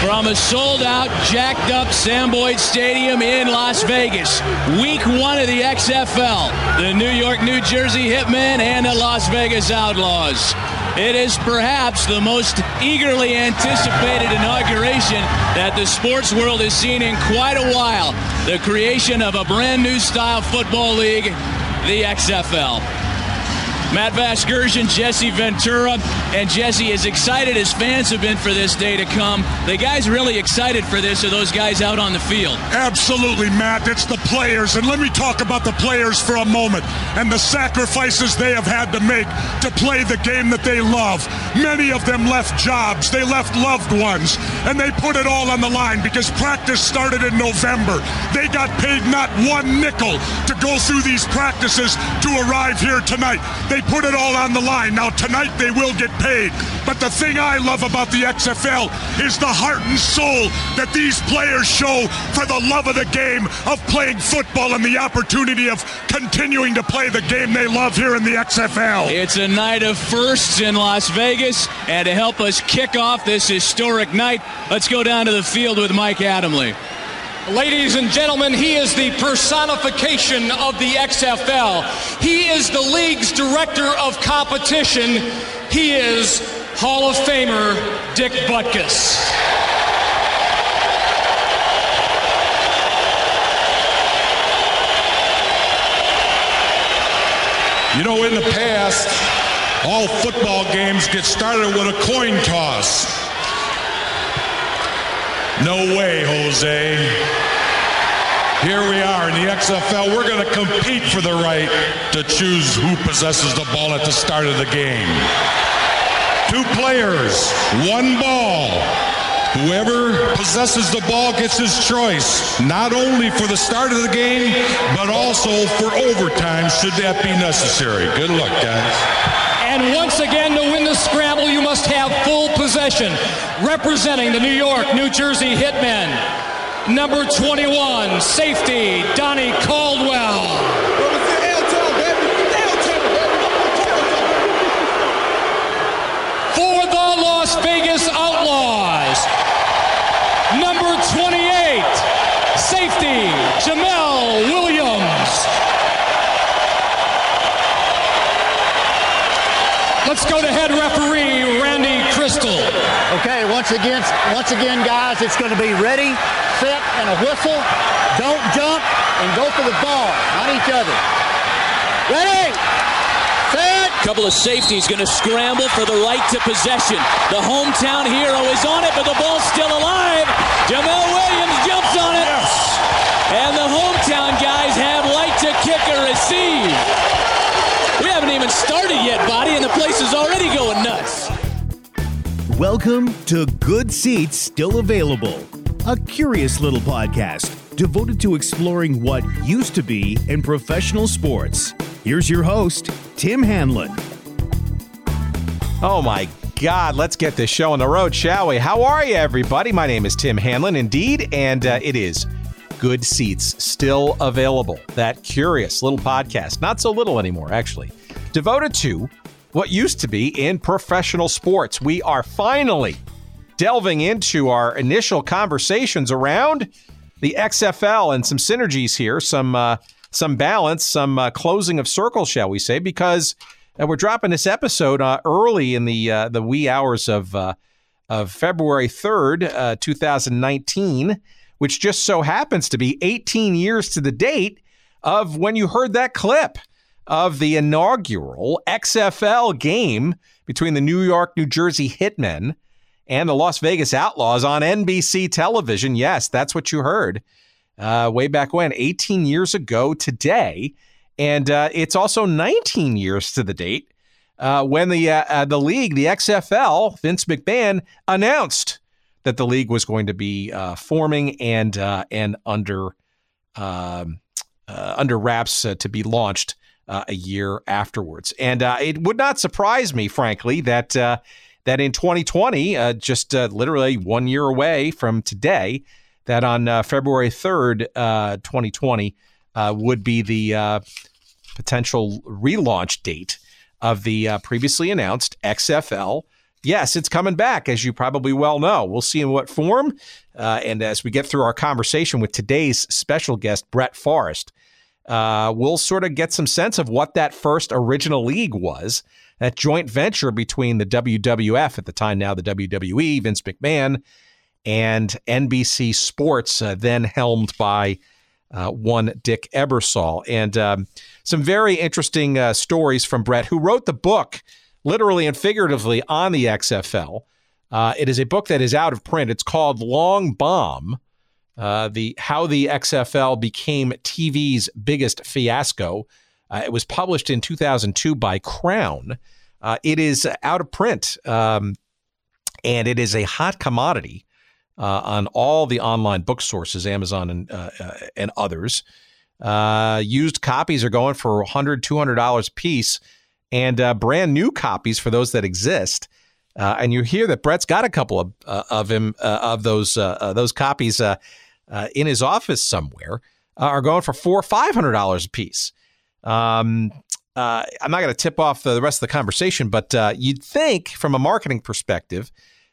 from a sold out, jacked up Sam Boyd Stadium in Las Vegas. Week one of the XFL. The New York, New Jersey Hitmen and the Las Vegas Outlaws. It is perhaps the most eagerly anticipated inauguration that the sports world has seen in quite a while. The creation of a brand new style football league, the XFL. Matt Vasgersian, Jesse Ventura, and Jesse, as excited as fans have been for this day to come, the guys really excited for this are those guys out on the field. Absolutely, Matt. It's the players. And let me talk about the players for a moment and the sacrifices they have had to make to play the game that they love. Many of them left jobs, they left loved ones, and they put it all on the line because practice started in November. They got paid not one nickel to go through these practices to arrive here tonight. They put it all on the line. Now, tonight they will get paid. But the thing I love about the XFL is the heart and soul that these players show for the love of the game of playing football and the opportunity of continuing to play the game they love here in the XFL. It's a night of firsts in Las Vegas, and to help us kick off this historic night, let's go down to the field with Mike Adamle. Ladies and gentlemen, he is the personification of the XFL. He is the league's director of competition. He is Hall of Famer Dick Butkus. You know, in the past, all football games get started with a coin toss. No way, Jose. Here we are in the XFL. We're going to compete for the right to choose who possesses the ball at the start of the game. Two players, one ball. Whoever possesses the ball gets his choice, not only for the start of the game, but also for overtime, should that be necessary. Good luck, guys. And once again, to win the scramble, you must have full possession. Representing the New York, New Jersey Hitmen, number 21, safety, Donnie Caldwell. For the Las Vegas Outlaws, number 28, safety, Jamel Williams. Let's go to head referee Randy once again, once again, guys, it's going to be ready, set, and a whistle. Don't jump and go for the ball, not each other. Ready, set. Couple of safeties going to scramble for the right to possession. The hometown hero is on it, but the ball's still alive. Jamel Williams jumps on it. And the hometown guys have right to kick or receive. We haven't even started yet, Body, and the place is already going nuts. Welcome to Good Seats Still Available, a curious little podcast devoted to exploring what used to be in professional sports. Here's your host, Tim Hanlon. Oh my God, let's get this show on the road, shall we? How are you, everybody? My name is Tim Hanlon, indeed, and uh, it is Good Seats still available. That curious little podcast, not so little anymore, actually, devoted to what used to be in professional sports. We are finally delving into our initial conversations around the XFL and some synergies here, some uh, some balance, some uh, closing of circles, shall we say? Because uh, we're dropping this episode uh, early in the uh, the wee hours of uh, of February third, two thousand nineteen, which just so happens to be eighteen years to the date of when you heard that clip of the inaugural XFL game between the New York, New Jersey Hitmen and the Las Vegas Outlaws on NBC television. Yes, that's what you heard uh, way back when, 18 years ago today. And uh, it's also 19 years to the date uh, when the uh, uh, the league, the XFL, Vince McMahon announced that the league was going to be uh, forming and and under um, under wraps to be launched a year afterwards. And it would not surprise me, frankly, that that in 2020, just literally one year away from today, that on uh, February 3rd, uh, 2020, uh, would be the potential relaunch date of the previously announced XFL yes, it's coming back, as you probably well know. We'll see in what form. Uh, and as we get through our conversation with today's special guest, Brett Forrest, uh, we'll sort of get some sense of what that first original league was. That joint venture between the WWF, at the time now the WWE, Vince McMahon, and NBC Sports, uh, then helmed by uh, one Dick Ebersol. And um, some very interesting uh, stories from Brett, who wrote the book literally and figuratively on the XFL. Uh, it is a book that is out of print. It's called Long Bomb: uh, the How the XFL Became TV's Biggest Fiasco. Uh, it was published in 2002 by Crown. Uh, it is out of print, um, and it is a hot commodity uh, on all the online book sources, Amazon and uh, and others. used copies are going for 100 $200 a piece and brand new copies for those that exist. And you hear that Brett's got a couple of of him of those those copies Uh, in his office somewhere uh, are going for four or five hundred dollars a piece. Um, uh, I'm not going to tip off the rest of the conversation, but you'd think from a marketing perspective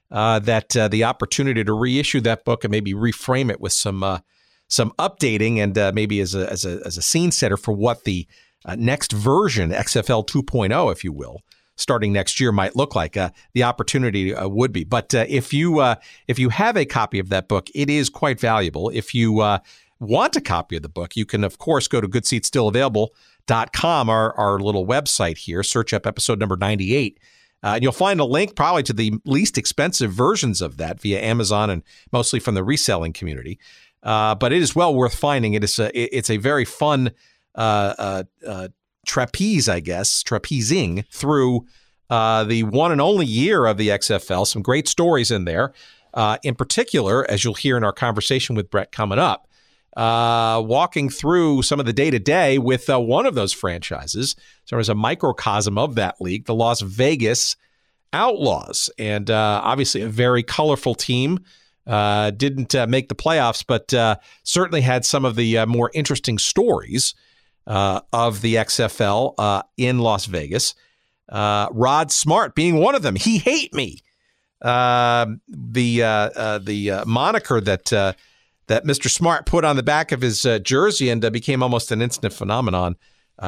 that the opportunity to reissue that book and maybe reframe it with some some updating and maybe as a, as a as a scene setter for what the uh, next version, XFL 2.0, if you will, starting next year might look like. Uh, the opportunity uh, would be. But uh, if you uh, if you have a copy of that book, it is quite valuable. If you uh, want a copy of the book, you can of course go to goodseatsstillavailable.com, our our little website here. Search up episode number 98. and you'll find a link probably to the least expensive versions of that via Amazon and mostly from the reselling community. but it is well worth finding. It is a, it's a very fun uh, uh, uh, trapeze, I guess, trapezing through the one and only year of the XFL. Some great stories in there. in particular, as you'll hear in our conversation with Brett coming up, uh, walking through some of the day to day with uh, one of those franchises. So there's a microcosm of that league, the Las Vegas Outlaws, and uh, obviously a very colorful team. didn't make the playoffs, but certainly had some of the more interesting stories uh, of the XFL uh, in Las Vegas. Uh, Rod Smart being one of them. He hate me. Um, the uh, uh, the uh, moniker that that Mr. Smart put on the back of his jersey and became almost an instant phenomenon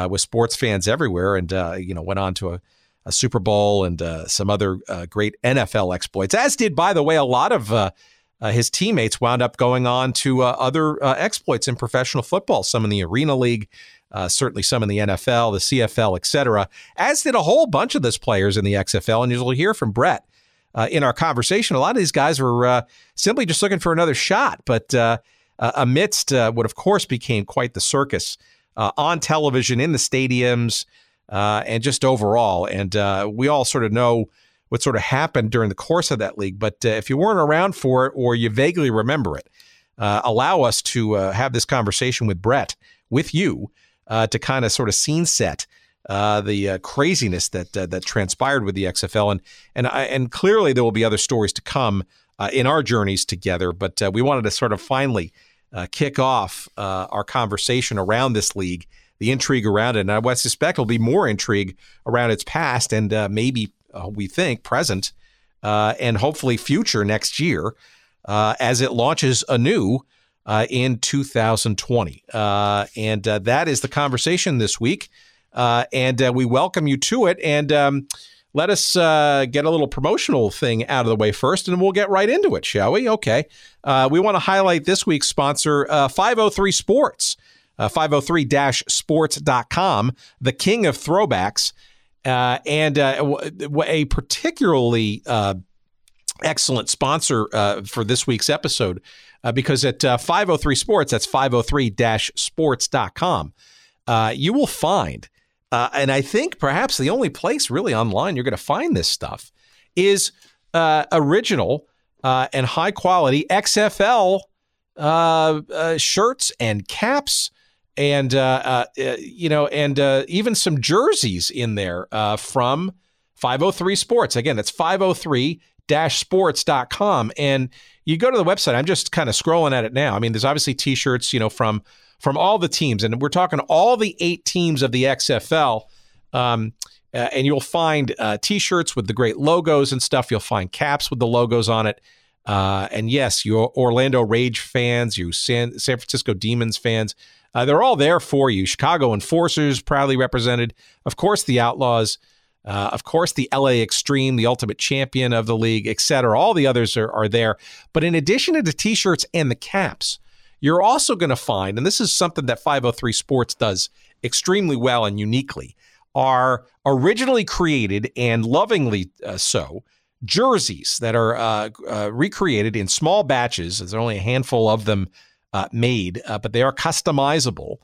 with sports fans everywhere, and you know went on to a, a Super Bowl and some other great NFL exploits. As did, by the way, a lot of uh, his teammates wound up going on to uh, other uh, exploits in professional football, some in the Arena League, uh, certainly some in the NFL, the CFL, etc., as did a whole bunch of those players in the XFL. And you'll hear from Brett uh, in our conversation. A lot of these guys were uh, simply just looking for another shot, but uh, uh, amidst uh, what, of course, became quite the circus on television, in the stadiums, and just overall. And we all sort of know what sort of happened during the course of that league. But if you weren't around for it or you vaguely remember it, allow us to have this conversation with Brett, with you uh, to kind of sort of scene set uh, the uh, craziness that uh, that transpired with the XFL, and and I, and clearly there will be other stories to come uh, in our journeys together. But uh, we wanted to sort of finally kick off our conversation around this league, the intrigue around it, and I suspect will be more intrigue around its past and maybe we think present and hopefully future next year as it launches anew uh, in 2020. Uh, and uh, that is the conversation this week. Uh, and uh, we welcome you to it. And um, let us uh, get a little promotional thing out of the way first, and we'll get right into it, shall we? Okay. we want to highlight this week's sponsor, 503 Sports. 503-sports.com, the king of throwbacks, and a particularly excellent sponsor uh, for this week's episode uh, because at uh, 503 Sports, that's 503 sports.com, uh, you will find, uh, and I think perhaps the only place really online you're going to find this stuff is uh, original uh, and high quality XFL shirts and caps. And you know, and even some jerseys in there from 503 Sports. Again, it's 503 sports.com. And you go to the website. I'm just kind of scrolling at it now. I mean, there's obviously t-shirts, you know, from from all the teams, and we're talking all the eight teams of the XFL. Um, Uh, and you'll find uh, t-shirts with the great logos and stuff. You'll find caps with the logos on it. Uh, and yes, your Orlando Rage fans, you San, San Francisco Demons fans, uh, they're all there for you. Chicago Enforcers proudly represented. Of course, the Outlaws. Uh, of course, the LA Extreme, the ultimate champion of the league, et cetera. All the others are, are there. But in addition to the t-shirts and the caps, you're also going to find, and this is something that 503 Sports does extremely well and uniquely, are originally created and lovingly uh, so jerseys that are uh, uh, recreated in small batches. There's only a handful of them uh, made, uh, but they are customizable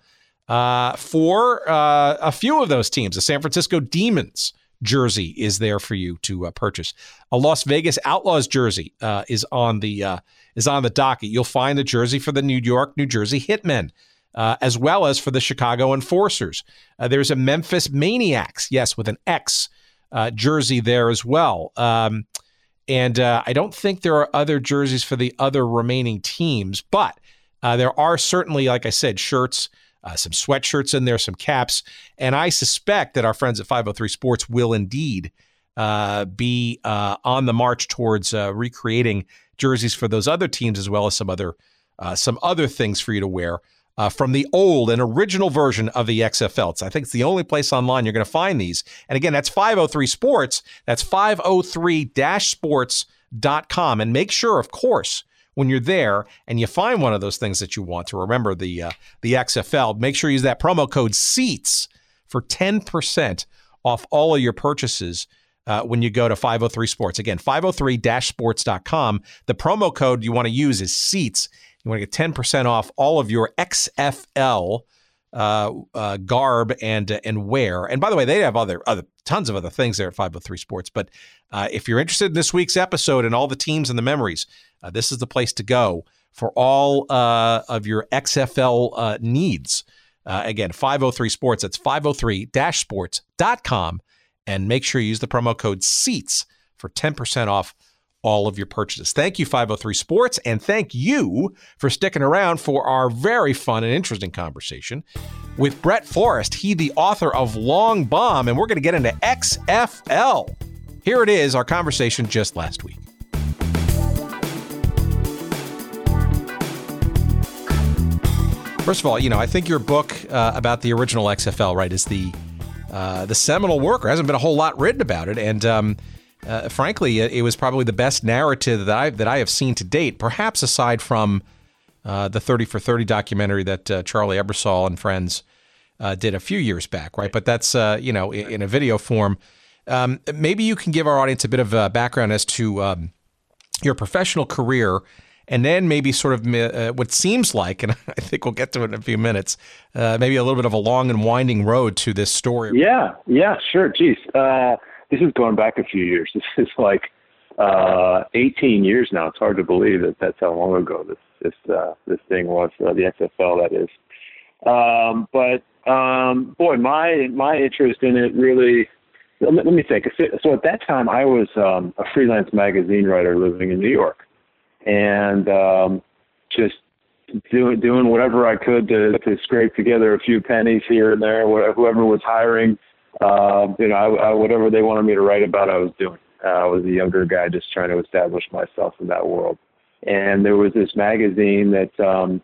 uh, for a few of those teams. The San Francisco Demons jersey is there for you to purchase. A Las Vegas Outlaws jersey is on the is on the docket. You'll find the jersey for the New York, New Jersey Hitmen. Uh, as well as for the Chicago Enforcers. Uh, there's a Memphis Maniax, yes, with an X uh, jersey there as well. Um, and uh, I don't think there are other jerseys for the other remaining teams, but uh, there are certainly, like I said, shirts, uh, some sweatshirts in there, some caps. And I suspect that our friends at 503 Sports will indeed be on the march towards recreating jerseys for those other teams as well as some other some other things for you to wear uh, from the old and original version of the XFL. It's, I think it's the only place online you're going to find these. And again, that's 503 Sports. That's 503 sports.com. And make sure, of course, when you're there and you find one of those things that you want to remember the uh, the XFL, make sure you use that promo code SEATS for 10% off all of your purchases. Uh, when you go to 503 Sports. Again, 503 sports.com. The promo code you want to use is SEATS. You want to get 10% off all of your XFL uh, uh, garb and uh, and wear. And by the way, they have other other tons of other things there at 503 Sports. But uh, if you're interested in this week's episode and all the teams and the memories, uh, this is the place to go for all uh, of your XFL needs. again, 503 Sports. That's 503-sports.com. And make sure you use the promo code SEATS for 10% off all of your purchases. Thank you, 503 Sports, and thank you for sticking around for our very fun and interesting conversation with Brett Forrest. He, the author of Long Bomb, and we're going to get into XFL. Here it is, our conversation just last week. First of all, you know, I think your book uh, about the original XFL, right, is the uh, the seminal work. There hasn't been a whole lot written about it, and um, uh, frankly, it, it, was probably the best narrative that I that I have seen to date. Perhaps aside from uh, the Thirty for Thirty documentary that uh, Charlie Ebersol and friends uh, did a few years back, right? But that's uh, you know in, in, a video form. Um, maybe you can give our audience a bit of a background as to um, your professional career. And then maybe sort of uh, what seems like, and I think we'll get to it in a few minutes, maybe a little bit of a long and winding road to this story. Yeah, yeah, sure. Geez this is going back a few years. This is like uh, 18 years now. It's hard to believe that that's how long ago this this uh, this thing was. Uh, the XFL, that is. Um, but um, boy, my my interest in it really. Let me, let me think. So at that time, I was um, a freelance magazine writer living in New York, and um, just doing doing whatever I could to to scrape together a few pennies here and there. Whoever was hiring uh, you know, I, I, whatever they wanted me to write about, I was doing. Uh, I was a younger guy just trying to establish myself in that world. And there was this magazine that um,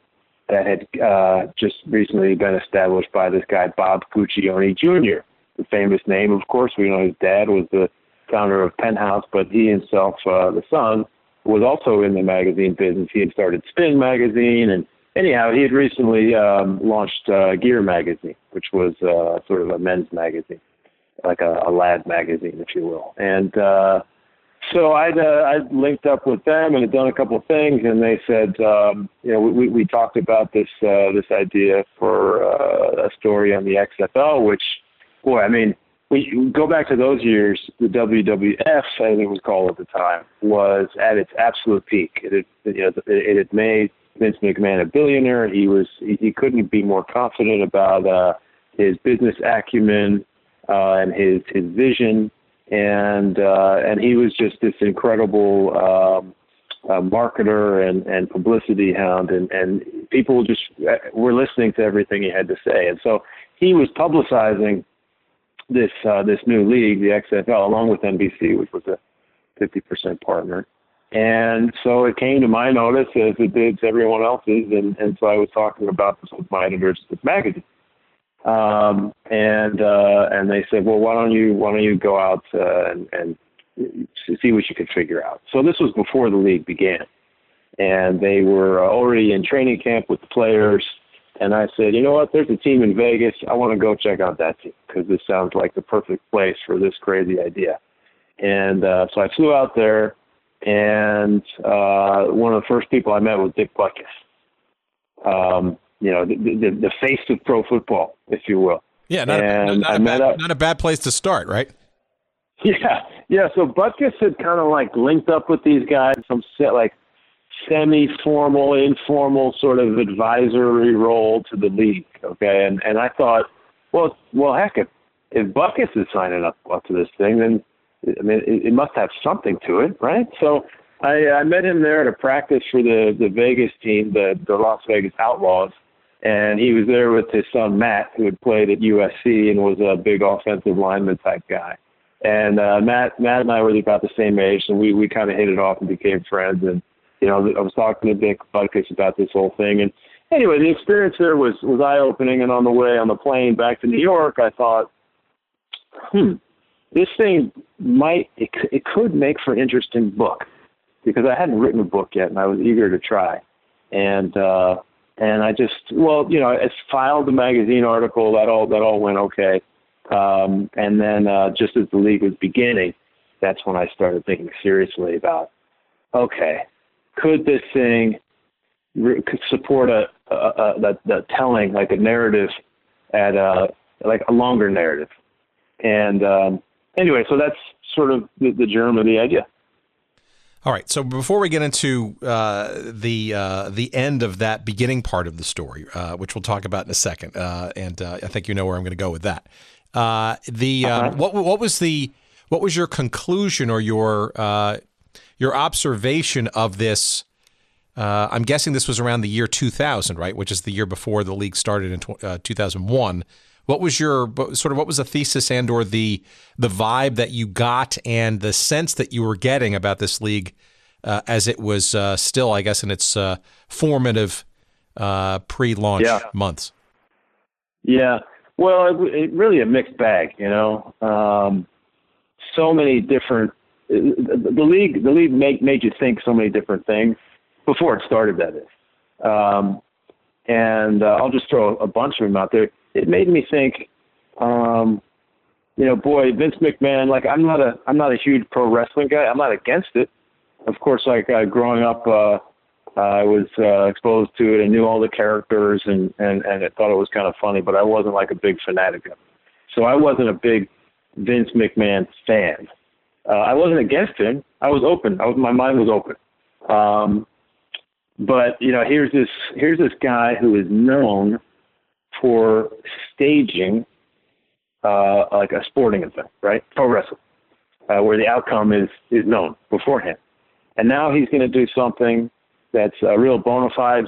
that had uh, just recently been established by this guy Bob Guccione Jr. The famous name, of course, we know his dad was the founder of Penthouse, but he himself, uh, the son, was also in the magazine business. He had started Spin magazine and anyhow, he had recently um, launched uh, Gear magazine, which was uh, sort of a men's magazine, like a, a lad magazine, if you will. And uh, so I'd uh, I'd linked up with them and had done a couple of things, and they said, um, you know, we we talked about this uh, this idea for uh, a story on the XFL, which, boy, I mean. We go back to those years. The WWF, as it was called at the time, was at its absolute peak. It had, you know, it had made Vince McMahon a billionaire. He was he, he couldn't be more confident about uh, his business acumen uh, and his his vision, and uh, and he was just this incredible um, uh, marketer and and publicity hound, and and people just uh, were listening to everything he had to say, and so he was publicizing this uh, this new league, the XFL, along with NBC, which was a 50% partner. And so it came to my notice as it did to everyone else's, and, and so I was talking about this with my editors of the magazine. Um, and uh, and they said, well, why don't you why don't you go out uh, and, and see what you could figure out. So this was before the league began, and they were already in training camp with the players. And I said, you know what? There's a team in Vegas. I want to go check out that team because this sounds like the perfect place for this crazy idea. And uh, so I flew out there, and uh, one of the first people I met was Dick Butkus. Um, you know, the, the, the face of pro football, if you will. Yeah, not, a, not, a bad, not a bad place to start, right? Yeah, yeah. So Butkus had kind of like linked up with these guys, some like semi-formal, informal sort of advisory role to the league. Okay, and and I thought, well, well, heck, if if Butkus is signing up up to this thing, then I mean, it, it must have something to it, right? So I, I met him there at a practice for the the Vegas team, the the Las Vegas Outlaws, and he was there with his son Matt, who had played at USC and was a big offensive lineman type guy. And uh, Matt, Matt and I were about the same age, and we we kind of hit it off and became friends. And you know, I was talking to Dick Butkus about this whole thing. And anyway, the experience there was was eye opening. And on the way on the plane back to New York, I thought, hmm, this thing might it, it could make for an interesting book because I hadn't written a book yet, and I was eager to try. And uh, and I just well, you know, I filed the magazine article. That all that all went okay. Um, and then uh, just as the league was beginning, that's when I started thinking seriously about, okay, could this thing re- support a, a, a the, the telling like a narrative at a like a longer narrative, and um, anyway, so that's sort of the, the germ of the idea. All right. So before we get into uh, the uh, the end of that beginning part of the story, uh, which we'll talk about in a second, uh, and uh, I think you know where I'm going to go with that. Uh, the uh-huh. what what was the what was your conclusion or your uh, your observation of this? Uh, I'm guessing this was around the year 2000, right? Which is the year before the league started in tw- uh, 2001. What was your sort of what was the thesis and or the the vibe that you got and the sense that you were getting about this league uh, as it was uh, still, I guess, in its uh, formative uh, pre-launch yeah. months? Yeah, well, it, it really a mixed bag, you know. Um, so many different. The league, the league made made you think so many different things before it started. That is, um, and uh, I'll just throw a bunch of them out there. It made me think. Um, you know, boy, Vince McMahon. Like, I'm not a I'm not a huge pro wrestling guy. I'm not against it. Of course, like uh, growing up, uh, I was uh, exposed to it and knew all the characters and, and, and I thought it was kind of funny, but I wasn't like a big fanatic of it. So I wasn't a big Vince McMahon fan. Uh, I wasn't against him. I was open. I was, my mind was open. Um, but you know, here's this here's this guy who is known for staging uh, like a sporting event, right? Pro wrestling, uh, where the outcome is is known beforehand, and now he's going to do something that's a real bona fide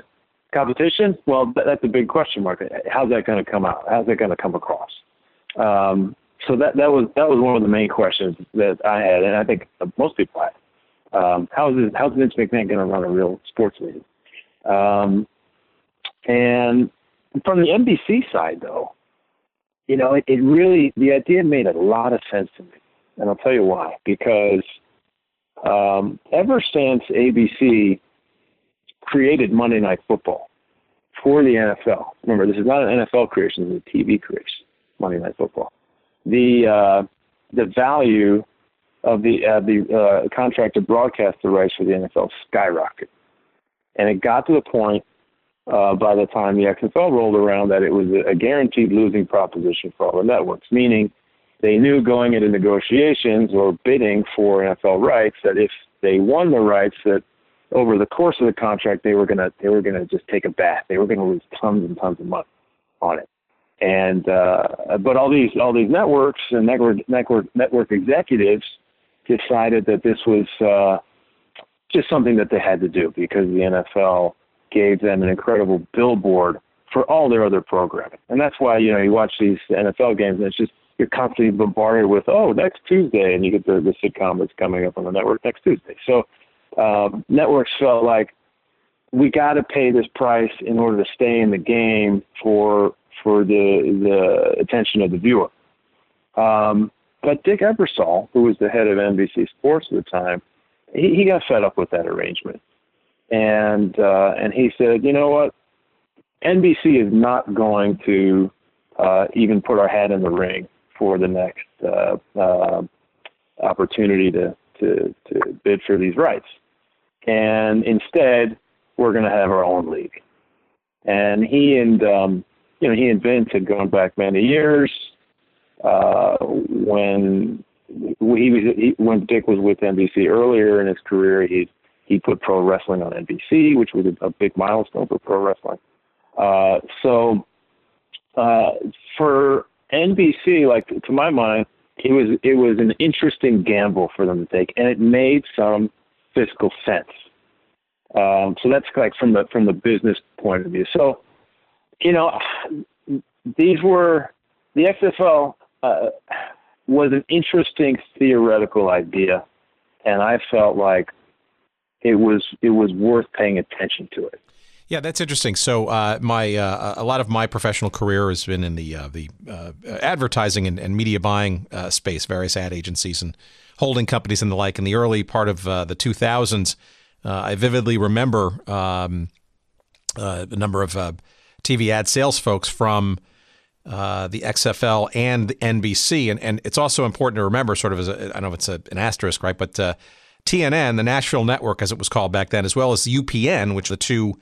competition, well, that's a big question mark. How's that going to come out? How's that going to come across? Um, so that that was that was one of the main questions that I had, and I think most people had. Um, how's this, how's Vince McMahon going to run a real sports league? Um, and from the NBC side, though, you know, it, it really the idea made a lot of sense to me, and I'll tell you why. Because um, ever since ABC created Monday Night Football for the NFL. Remember, this is not an NFL creation; it's a TV creation. Monday Night Football. The uh, the value of the uh, the uh, contract to broadcast the rights for the NFL skyrocketed, and it got to the point uh, by the time the XFL rolled around that it was a guaranteed losing proposition for all the networks, meaning they knew going into negotiations or bidding for NFL rights that if they won the rights that over the course of the contract, they were gonna they were gonna just take a bath. They were gonna lose tons and tons of money on it. And uh, but all these all these networks and network network network executives decided that this was uh, just something that they had to do because the NFL gave them an incredible billboard for all their other programming. And that's why you know you watch these NFL games and it's just you're constantly bombarded with, oh, next Tuesday, and you get the, the sitcom that's coming up on the network next Tuesday. So um, networks felt like we got to pay this price in order to stay in the game for for the the attention of the viewer. Um, but Dick Ebersol, who was the head of NBC Sports at the time, he, he got fed up with that arrangement, and uh, and he said, you know what, NBC is not going to uh, even put our hat in the ring for the next uh, uh, opportunity to, to to bid for these rights, and instead we're going to have our own league. And he and um, you know he and Vince had gone back many years. Uh, when he was he, when Dick was with NBC earlier in his career, he he put pro wrestling on NBC, which was a, a big milestone for pro wrestling. Uh, so uh, for NBC, like to my mind, it was it was an interesting gamble for them to take, and it made some fiscal sense. Um, so that's like from the from the business point of view. So, you know, these were the XFL uh, was an interesting theoretical idea, and I felt like it was it was worth paying attention to it. Yeah, that's interesting. So, uh, my uh, a lot of my professional career has been in the uh, the uh, advertising and, and, media buying uh, space, various ad agencies and holding companies and the like. In the early part of uh, the 2000s, I vividly remember um, a number of TV ad sales folks from the XFL and NBC, and and it's also important to remember, sort of as a, I don't know if it's a, an asterisk, right, but TNN, the Nashville Network, as it was called back then, as well as UPN, which are the two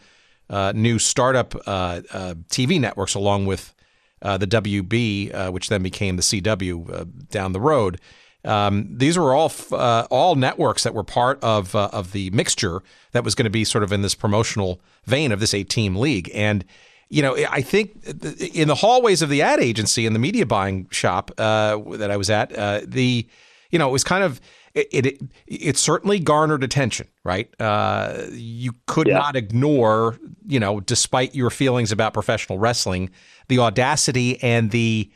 uh, new startup uh, uh, TV networks, along with uh, the WB, uh, which then became the CW down the road. Um, these were all all networks that were part of of the mixture that was going to be sort of in this promotional vein of this eight team league. And you know, I think in the hallways of the ad agency and the media buying shop that I was at, the you know, it was kind of it, it, it certainly garnered attention, right? Uh, you could yeah. not ignore, you know, despite your feelings about professional wrestling, the audacity and the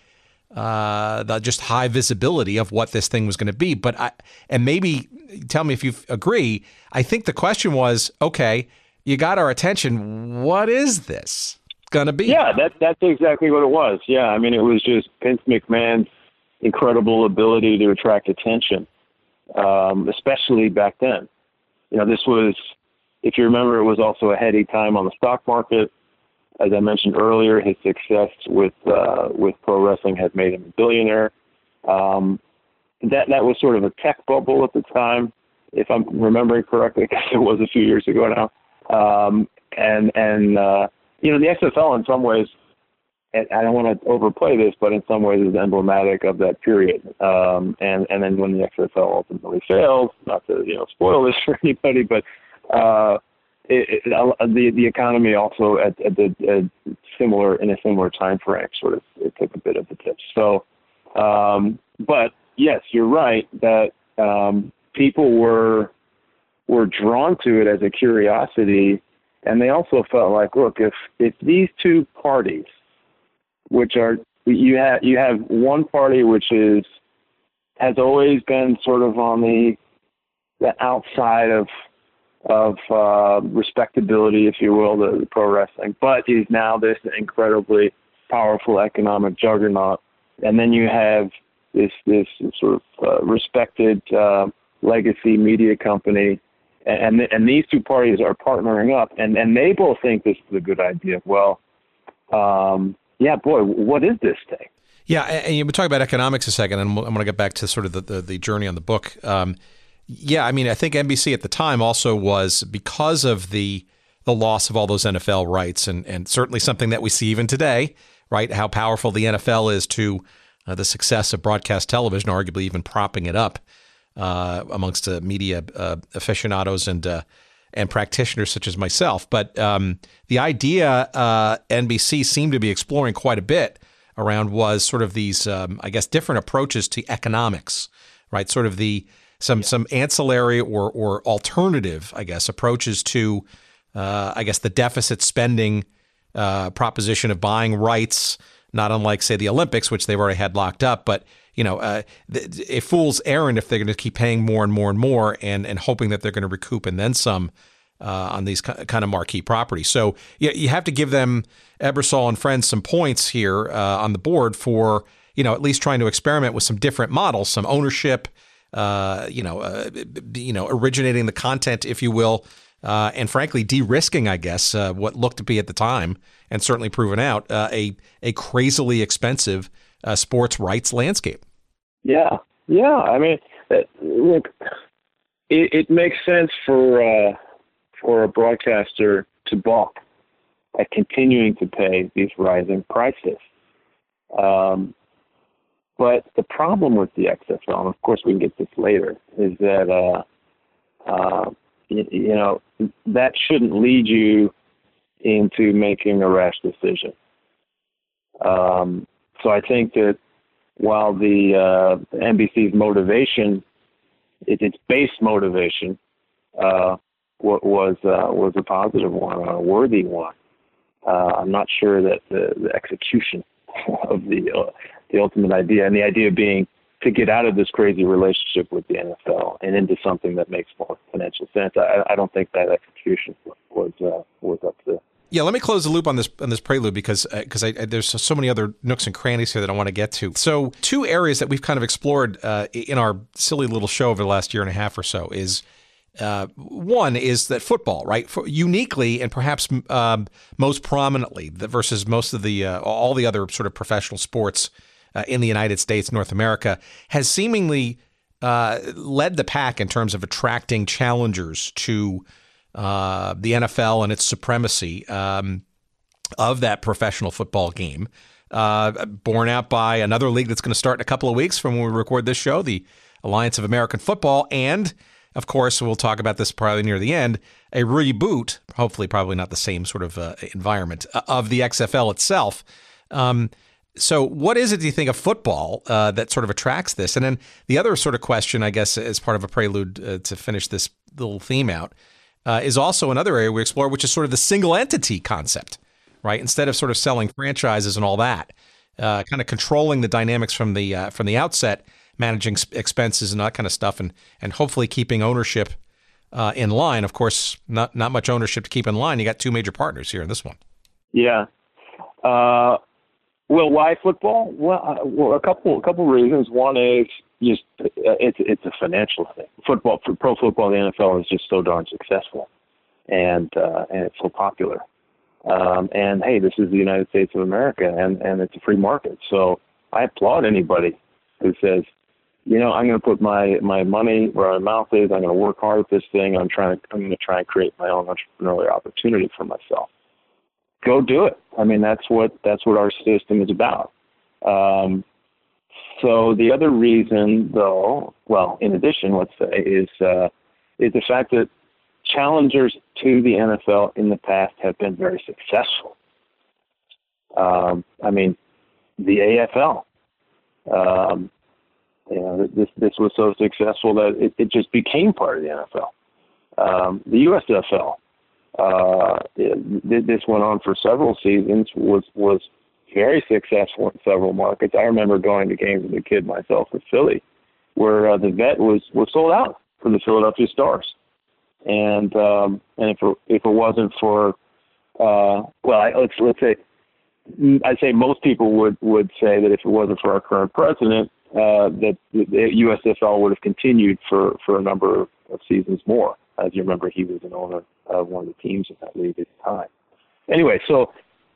uh, the just high visibility of what this thing was going to be. But I and maybe tell me if you agree. I think the question was, okay, you got our attention. What is this going to be? Yeah, that that's exactly what it was. Yeah, I mean, it was just Vince McMahon's incredible ability to attract attention um, especially back then. You know, this was, if you remember, it was also a heady time on the stock market. As I mentioned earlier, his success with uh, with pro wrestling had made him a billionaire. Um, that that was sort of a tech bubble at the time, if I'm remembering correctly, because it was a few years ago now. Um, and and uh, you know, the XFL in some ways and I don't want to overplay this, but in some ways is emblematic of that period. Um, and and then when the XFL ultimately failed, not to you know spoil this for anybody, but uh, it, it, uh, the the economy also at, at the at similar in a similar time frame sort of it took a bit of a tip. So, um, but yes, you're right that um, people were were drawn to it as a curiosity, and they also felt like, look, if if these two parties which are you have you have one party which is has always been sort of on the the outside of of uh, respectability, if you will, the, pro wrestling, but is now this incredibly powerful economic juggernaut. And then you have this this sort of uh, respected uh, legacy media company, and and these two parties are partnering up, and and they both think this is a good idea. Well, um, yeah, boy, what is this thing? Yeah, and you talk about economics a second, and I'm going to get back to sort of the, the, the journey on the book. Um, yeah, I mean, I think NBC at the time also was because of the the loss of all those NFL rights, and and certainly something that we see even today, right? How powerful the NFL is to uh, the success of broadcast television, arguably even propping it up uh, amongst uh, media uh, aficionados and uh, and practitioners such as myself. But um, the idea uh, NBC seemed to be exploring quite a bit around was sort of these, um, I guess, different approaches to economics, right? Sort of the some yeah. some ancillary or or alternative, I guess, approaches to, uh, I guess, the deficit spending uh, proposition of buying rights, not unlike say the Olympics, which they've already had locked up. But you know, uh, a fool's errand if they're going to keep paying more and more and more, and and hoping that they're going to recoup and then some uh, on these kind of marquee properties. So yeah, you have to give them Ebersol and friends some points here uh, on the board for you know at least trying to experiment with some different models, some ownership, uh, you know, uh, you know, originating the content, if you will, uh, and frankly, de-risking, I guess, uh, what looked to be at the time, and certainly proven out, a a crazily expensive sports rights landscape. Yeah, yeah. I mean, look, it, it makes sense for for a broadcaster to balk at continuing to pay these rising prices. Um, but the problem with the XFL, and of course we can get this later, is that uh, uh, you know that shouldn't lead you into making a rash decision. Um, so I think that while the uh, NBC's motivation, it, its base motivation, uh, was uh, was a positive one, a worthy one. Uh, I'm not sure that the, the execution of the uh, the ultimate idea and the idea being to get out of this crazy relationship with the NFL and into something that makes more financial sense. I, I don't think that execution was uh, was up to. Yeah, let me close the loop on this on this prelude because because uh, there's so many other nooks and crannies here that I want to get to. So, two areas that we've kind of explored uh, in our silly little show over the last year and a half or so is uh, one is that football, right, For, uniquely and perhaps um, most prominently versus most of the uh, all the other sort of professional sports uh, in the United States, North America, has seemingly uh, led the pack in terms of attracting challengers to uh, the NFL and its supremacy um, of that professional football game. Uh, borne out by another league that's going to start in a couple of weeks from when we record this show, the Alliance of American Football, and of course, we'll talk about this probably near the end, a reboot, hopefully, probably not the same sort of uh, environment uh, of the XFL itself. Um, so, what is it, do you think, of football uh, that sort of attracts this? And then the other sort of question, I guess, as part of a prelude uh, to finish this little theme out, uh, is also another area we explore, which is sort of the single entity concept, right? Instead of sort of selling franchises and all that, uh, kind of controlling the dynamics from the from the outset managing expenses and that kind of stuff, and and hopefully keeping ownership uh, in line. Of course, not not much ownership to keep in line. You got two major partners here in this one. Yeah. Uh, well, why football? Well, uh, well, a couple a couple reasons. One is just uh, it's it's a financial thing. Football for pro football, the NFL is just so darn successful, and uh, and it's so popular. Um, and hey, this is the United States of America, and and it's a free market. So I applaud anybody who says, you know, I'm going to put my my money where my mouth is. I'm going to work hard at this thing. I'm trying. I'm going to try and create my own entrepreneurial opportunity for myself. Go do it. I mean, that's what that's what our system is about. Um, so the other reason, though, well, in addition, let's say, is uh, is the fact that challengers to the NFL in the past have been very successful. Um, I mean, the AFL. Um, you know, this this was so successful that it, it just became part of the NFL. Um, the USFL, uh, it, this went on for several seasons. was was very successful in several markets. I remember going to games as a kid myself with Philly, where uh, the vet was was sold out for the Philadelphia Stars, and um, and if it, if it wasn't for uh, well, I, let's let's say I'd say most people would would say that if it wasn't for our current president, uh, that the USFL would have continued for, for a number of seasons more. As you remember, he was an owner of one of the teams in that league at the time. Anyway, so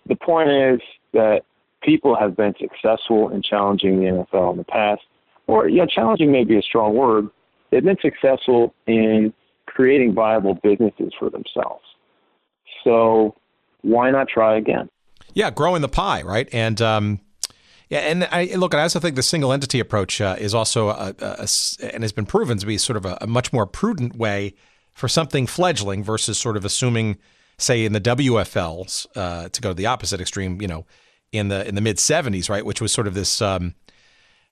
the point is that people have been successful in challenging the NFL in the past, or yeah, challenging may be a strong word. They've been successful in creating viable businesses for themselves. So why not try again? Yeah, growing the pie, right? And um, yeah, and I look, I also think the single entity approach uh, is also a, a, a, and has been proven to be sort of a, a, much more prudent way for something fledgling versus sort of assuming, say, in the WFLs uh, to go to the opposite extreme. You know, in the in the mid '70s, right, which was sort of this. Um,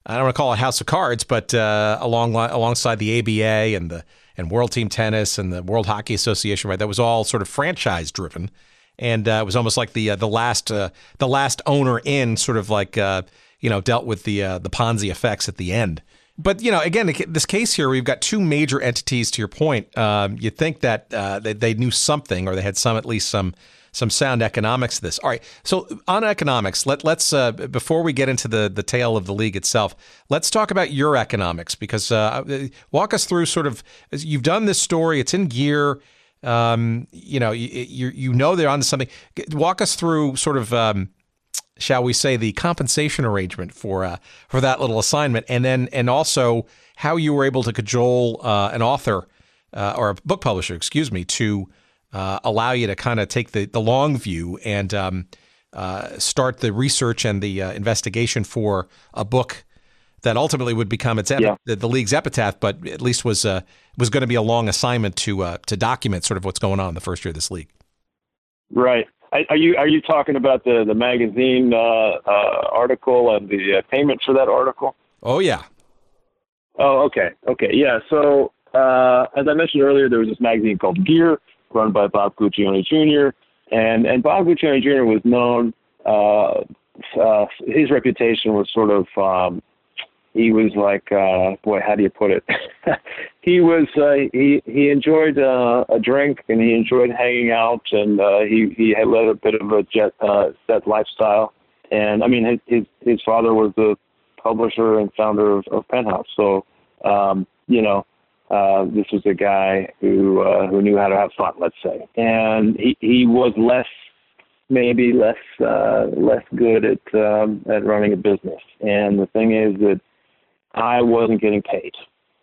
I don't want to call it house of cards, but uh, along alongside the ABA and the and World Team Tennis and the World Hockey Association, right, that was all sort of franchise driven and uh, it was almost like the uh, the last uh, the last owner in, sort of like uh, you know dealt with the the Ponzi effects at the end. But you know, again, this case here, we've got two major entities. To your point, um, you think that uh, they, they knew something, or they had some at least some some sound economics to this. All right, so on economics, let let's uh, before we get into the the tale of the league itself, let's talk about your economics because uh, walk us through sort of you've done this story. It's in gear. Um, you know, you, you, you know they're onto something. Walk us through sort of. Um, shall we say the compensation arrangement for uh, for that little assignment, and then and also how you were able to cajole uh, an author uh, or a book publisher, excuse me, to uh, allow you to kind of take the, the long view and um, uh, start the research and the uh, investigation for a book that ultimately would become its yeah. the, the, league's epitaph, but at least was uh, was going to be a long assignment to uh, to document sort of what's going on in the first year of this league. Right. Are you are you talking about the the magazine uh, article and the payment for that article? Oh yeah. Oh okay okay yeah. So as I mentioned earlier, there was this magazine called Gear run by Bob Guccione Jr. And and Bob Guccione Jr. was known. Uh, uh, his reputation was sort of um, he was like uh, boy, how do you put it? he was uh, he he enjoyed uh, a drink and he enjoyed hanging out and uh, he he had led a bit of a jet uh, set lifestyle. And I mean his his, his father was the publisher and founder of, of Penthouse, so um, you know uh, this was a guy who uh, who knew how to have fun, let's say, and he he was less maybe less uh, less good at um, at running a business. And the thing is that I wasn't getting paid,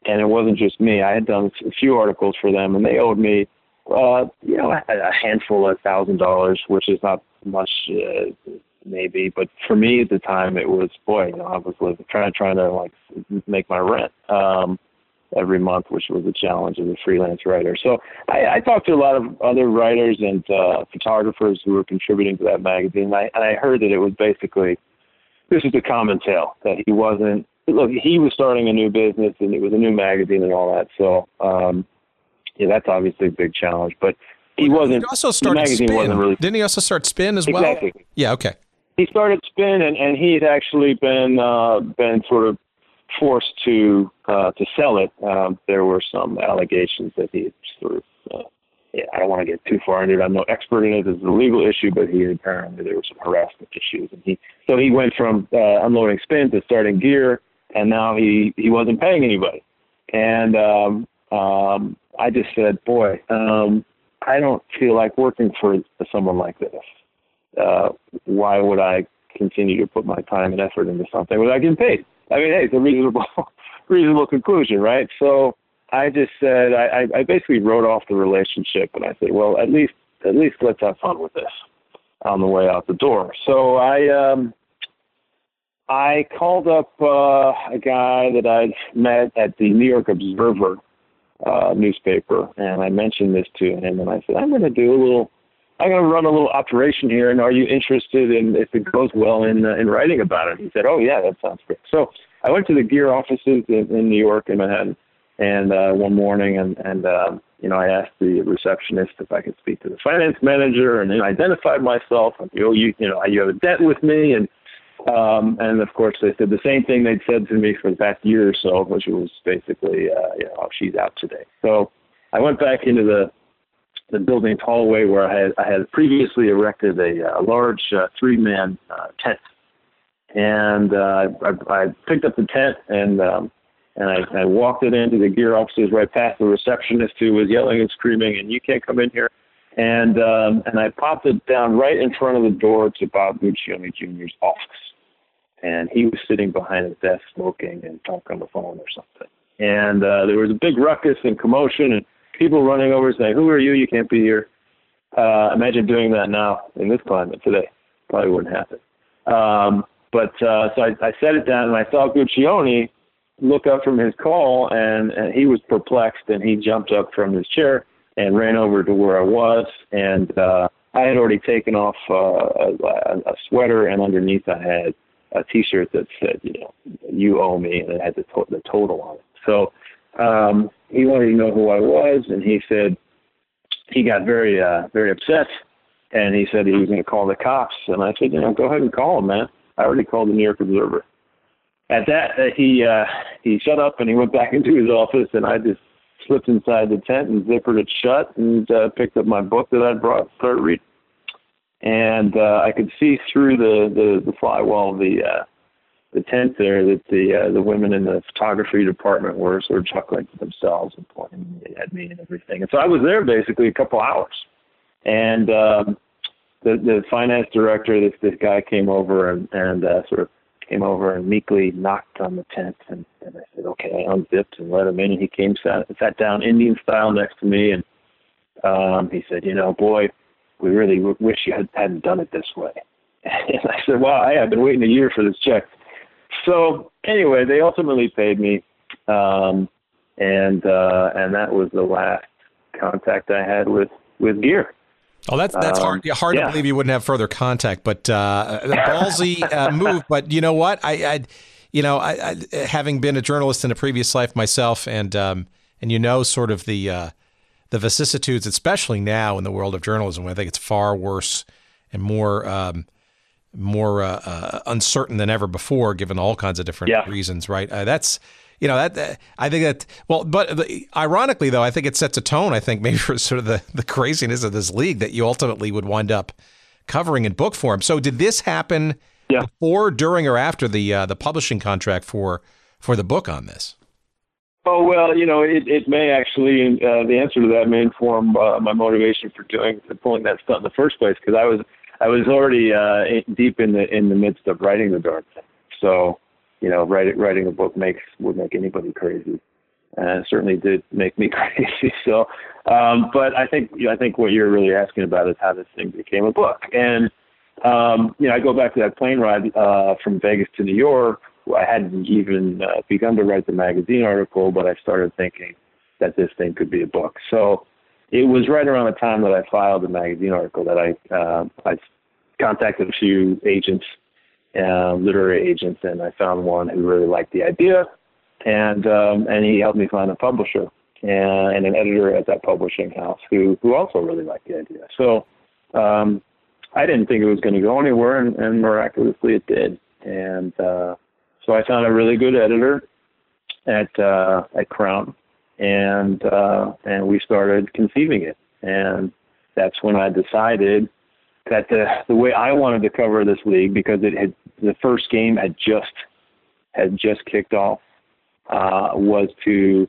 and it wasn't just me. I had done a few articles for them, and they owed me, uh, you know, a, handful of thousand dollars, which is not much. Uh, maybe but for me at the time it was boy you know i was living trying trying to like make my rent um every month, which was a challenge as a freelance writer. So I, I talked to a lot of other writers and uh, photographers who were contributing to that magazine. And I, and I heard that it was basically this is the common tale that he wasn't. Look, he was starting a new business and it was a new magazine and all that. So um, yeah, that's obviously a big challenge. But he wasn't. He also started Spin. Really, Didn't he also start Spin as well? Exactly. Yeah. Okay. He started Spin, and, and he had actually been uh, been sort of forced to uh, to sell it, um, there were some allegations that he had sort of. Uh, yeah, I don't want to get too far into it. I'm no expert in it. It's a legal issue, but he apparently there were some harassment issues, and he so he went from uh, unloading spin to starting gear, and now he he wasn't paying anybody, and um, um, I just said, boy, um, I don't feel like working for someone like this. Uh, why would I continue to put my time and effort into something without getting paid? I mean, hey, it's a reasonable, reasonable conclusion, right? So I just said, I, I basically wrote off the relationship, and I said, well, at least, at least let's have fun with this on the way out the door. So I, um, I called up uh, a guy that I'd met at the New York Observer uh, newspaper, and I mentioned this to him, and I said, I'm going to do a little I'm going to run a little operation here, and are you interested in if it goes well in uh, in writing about it? He said, Oh yeah, that sounds great. So I went to the gear offices in, in New York in Manhattan, and uh, one morning, and and uh, you know I asked the receptionist if I could speak to the finance manager, and then I identified myself. And, you know, you you know you have a debt with me, and um, and of course they said the same thing they'd said to me for the past year or so, which was basically, uh, you know, oh, she's out today. So I went back into the the building's hallway where I had, I had previously erected a, a large uh, three-man uh, tent, and uh, I, I picked up the tent and um, and I, I walked it into the gear offices right past the receptionist who was yelling and screaming, and you can't come in here. And um, and I popped it down right in front of the door to Bob Guccione Jr.'s office, and he was sitting behind his desk smoking and talking on the phone or something. And uh, there was a big ruckus and commotion, and people running over saying, "Who are you? You can't be here." Uh, imagine doing that now in this climate today. Probably wouldn't happen. Um, but uh, so I, I set it down, and I saw Guccione look up from his call, and, and he was perplexed, and he jumped up from his chair and ran over to where I was, and uh, I had already taken off uh, a, a sweater, and underneath I had a T-shirt that said, you know, "You owe me," and it had the, to- the total on it. So um, he wanted to know who I was, and he said he got very uh, very upset, and he said he was going to call the cops. And I said, you know, go ahead and call them, man. I already called the New York Observer. At that, uh, he uh, he shut up and he went back into his office, and I just slipped inside the tent and zippered it shut and uh, picked up my book that I'd brought, started reading. And uh, I could see through the the, the flywall of the uh, the tent there that the uh, the women in the photography department were sort of chuckling to themselves and pointing at me and everything. And so I was there basically a couple hours. And um, the the finance director, this this guy came over and and uh, sort of came over and meekly knocked on the tent and, and I said, okay, I unzipped and let him in and he came sat sat down Indian style next to me and um, he said, you know, boy, we really w- wish you had, hadn't done it this way. And I said, well, I have been waiting a year for this check. So anyway, they ultimately paid me, um, and uh, and that was the last contact I had with with gear. Oh, that's that's um, hard. Hard yeah. to believe you wouldn't have further contact, but uh, ballsy uh, move. But you know what? I, I you know, I, I, having been a journalist in a previous life myself, and um, and you know, sort of the uh, the vicissitudes, especially now in the world of journalism, I think it's far worse and more um, more uh, uh, uncertain than ever before, given all kinds of different yeah. reasons. Right? Uh, that's you know that I think that well, but the, ironically though, I think it sets a tone. I think maybe for sort of the the craziness of this league that you ultimately would wind up covering in book form. So did this happen yeah. before, during, or after the uh, the publishing contract for for the book on this? Oh well, you know, it, it may actually uh, the answer to that may inform uh, my motivation for doing pulling that stunt in the first place because I was I was already uh, deep in the in the midst of writing the darn thing. So, you know, writing writing a book makes would make anybody crazy, and certainly did make me crazy. So, um, but I think I think what you're really asking about is how this thing became a book. And um, you know, I go back to that plane ride uh, from Vegas to New York. I hadn't even uh, begun to write the magazine article, but I started thinking that this thing could be a book. So it was right around the time that I filed the magazine article that I uh, I contacted a few agents, uh, literary agents, and I found one who really liked the idea, and um, and he helped me find a publisher and, and an editor at that publishing house who who also really liked the idea. So um, I didn't think it was going to go anywhere, and, and miraculously it did. And uh, so I found a really good editor at uh, at Crown, and uh, and we started conceiving it. And that's when I decided that the the way I wanted to cover this league because it had the first game had just had just kicked off uh, was to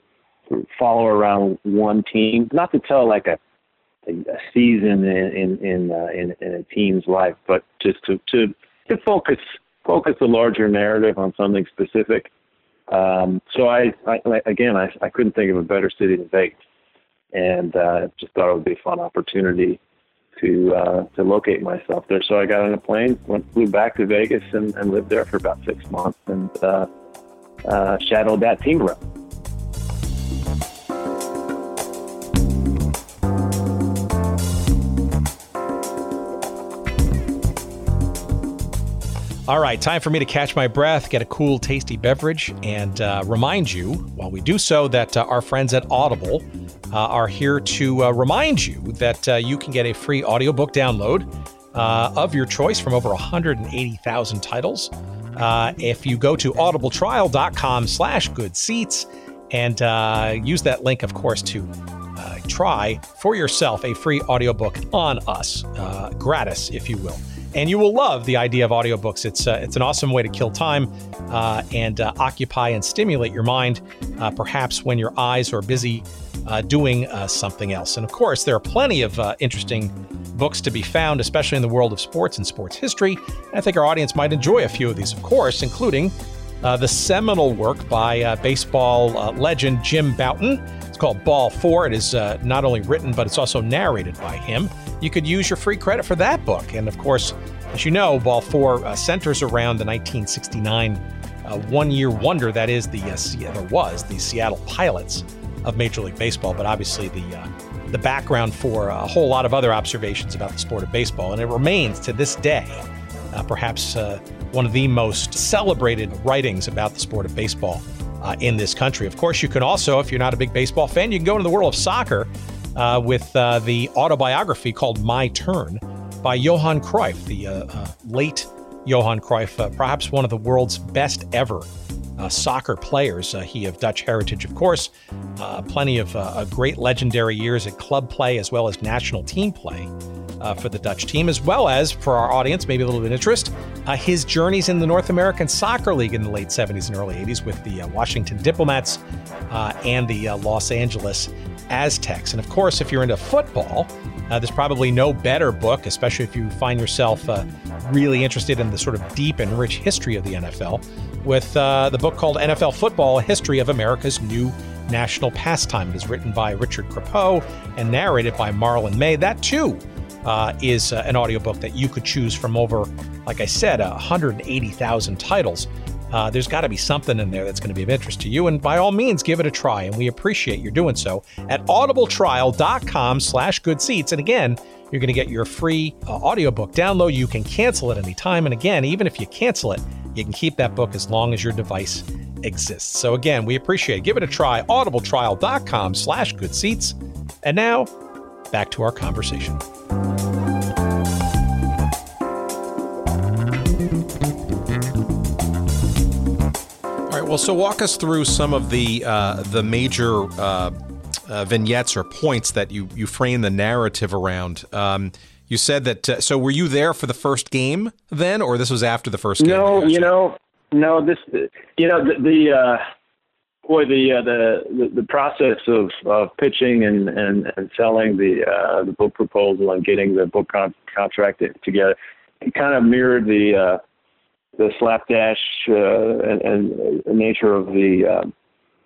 follow around one team, not to tell like a a, season in in in, uh, in in a team's life, but just to to to focus focus the larger narrative on something specific. Um, so I, I again I I couldn't think of a better city than Vegas, and uh, just thought it would be a fun opportunity to uh, to locate myself there. So I got on a plane, went flew back to Vegas, and, and lived there for about six months, and uh, uh, shadowed that team around. All right, time for me to catch my breath, get a cool, tasty beverage, and uh, remind you, while we do so, that uh, our friends at Audible uh, are here to uh, remind you that uh, you can get a free audiobook download uh, of your choice from over 180,000 titles. if you go to audibletrial.com slash good seats and use that link, of course, to try for yourself a free audiobook on us, gratis, if you will and you will love the idea of audiobooks. It's uh, it's an awesome way to kill time uh, and uh, occupy and stimulate your mind, uh, perhaps when your eyes are busy uh, doing uh, something else. And of course, there are plenty of interesting books to be found, especially in the world of sports and sports history. I think our audience might enjoy a few of these, of course, including the seminal work by baseball legend Jim Bouton. It's called Ball Four. It is not only written, but it's also narrated by him you could use your free credit for that book. And of course, as you know, Ball 4 uh, centers around the 1969 uh, one year wonder that is the, uh, or was, the Seattle Pilots of Major League Baseball, but obviously the, uh, the background for a whole lot of other observations about the sport of baseball. And it remains to this day uh, perhaps uh, one of the most celebrated writings about the sport of baseball uh, in this country. Of course, you can also, if you're not a big baseball fan, you can go into the world of soccer uh, with uh, the autobiography called My Turn by Johan Cruyff, the uh, uh, late Johan Cruyff, uh, perhaps one of the world's best ever uh, soccer players. Uh, he of Dutch heritage, of course. Uh, plenty of great legendary years at club play as well as national team play. Uh, for the Dutch team, as well as for our audience, maybe a little bit of interest, uh, his journeys in the North American Soccer League in the late 70s and early 80s with the uh, Washington Diplomats and the Los Angeles Aztecs. And of course, if you're into football, there's probably no better book, especially if you find yourself really interested in the sort of deep and rich history of the NFL, with uh, the book called NFL Football: A History of America's New National Pastime. It is written by Richard Crepeau and narrated by Marlon May. That too uh, is uh, an audiobook that you could choose from over, like I said, 180,000 titles. Uh, there's got to be something in there that's going to be of interest to you, and by all means, give it a try. And we appreciate your doing so at audibletrial.com/slash good seats. And again, you're going to get your free uh, audiobook download. You can cancel it anytime. And again, even if you cancel it, you can keep that book as long as your device exists. So again, we appreciate it. Give it a try. Audibletrial.com slash good seats. And now, back to our conversation. All right. Well, so walk us through some of the uh, the major uh, uh, vignettes or points that you you frame the narrative around. Um, you said that. Uh, so, were you there for the first game then, or this was after the first game? No, you know, no. This, you know, the, the uh, boy, the, uh, the the process of of pitching and and, and selling the uh, the book proposal and getting the book con- contract together, it kind of mirrored the uh, the slapdash uh, and, and nature of the uh,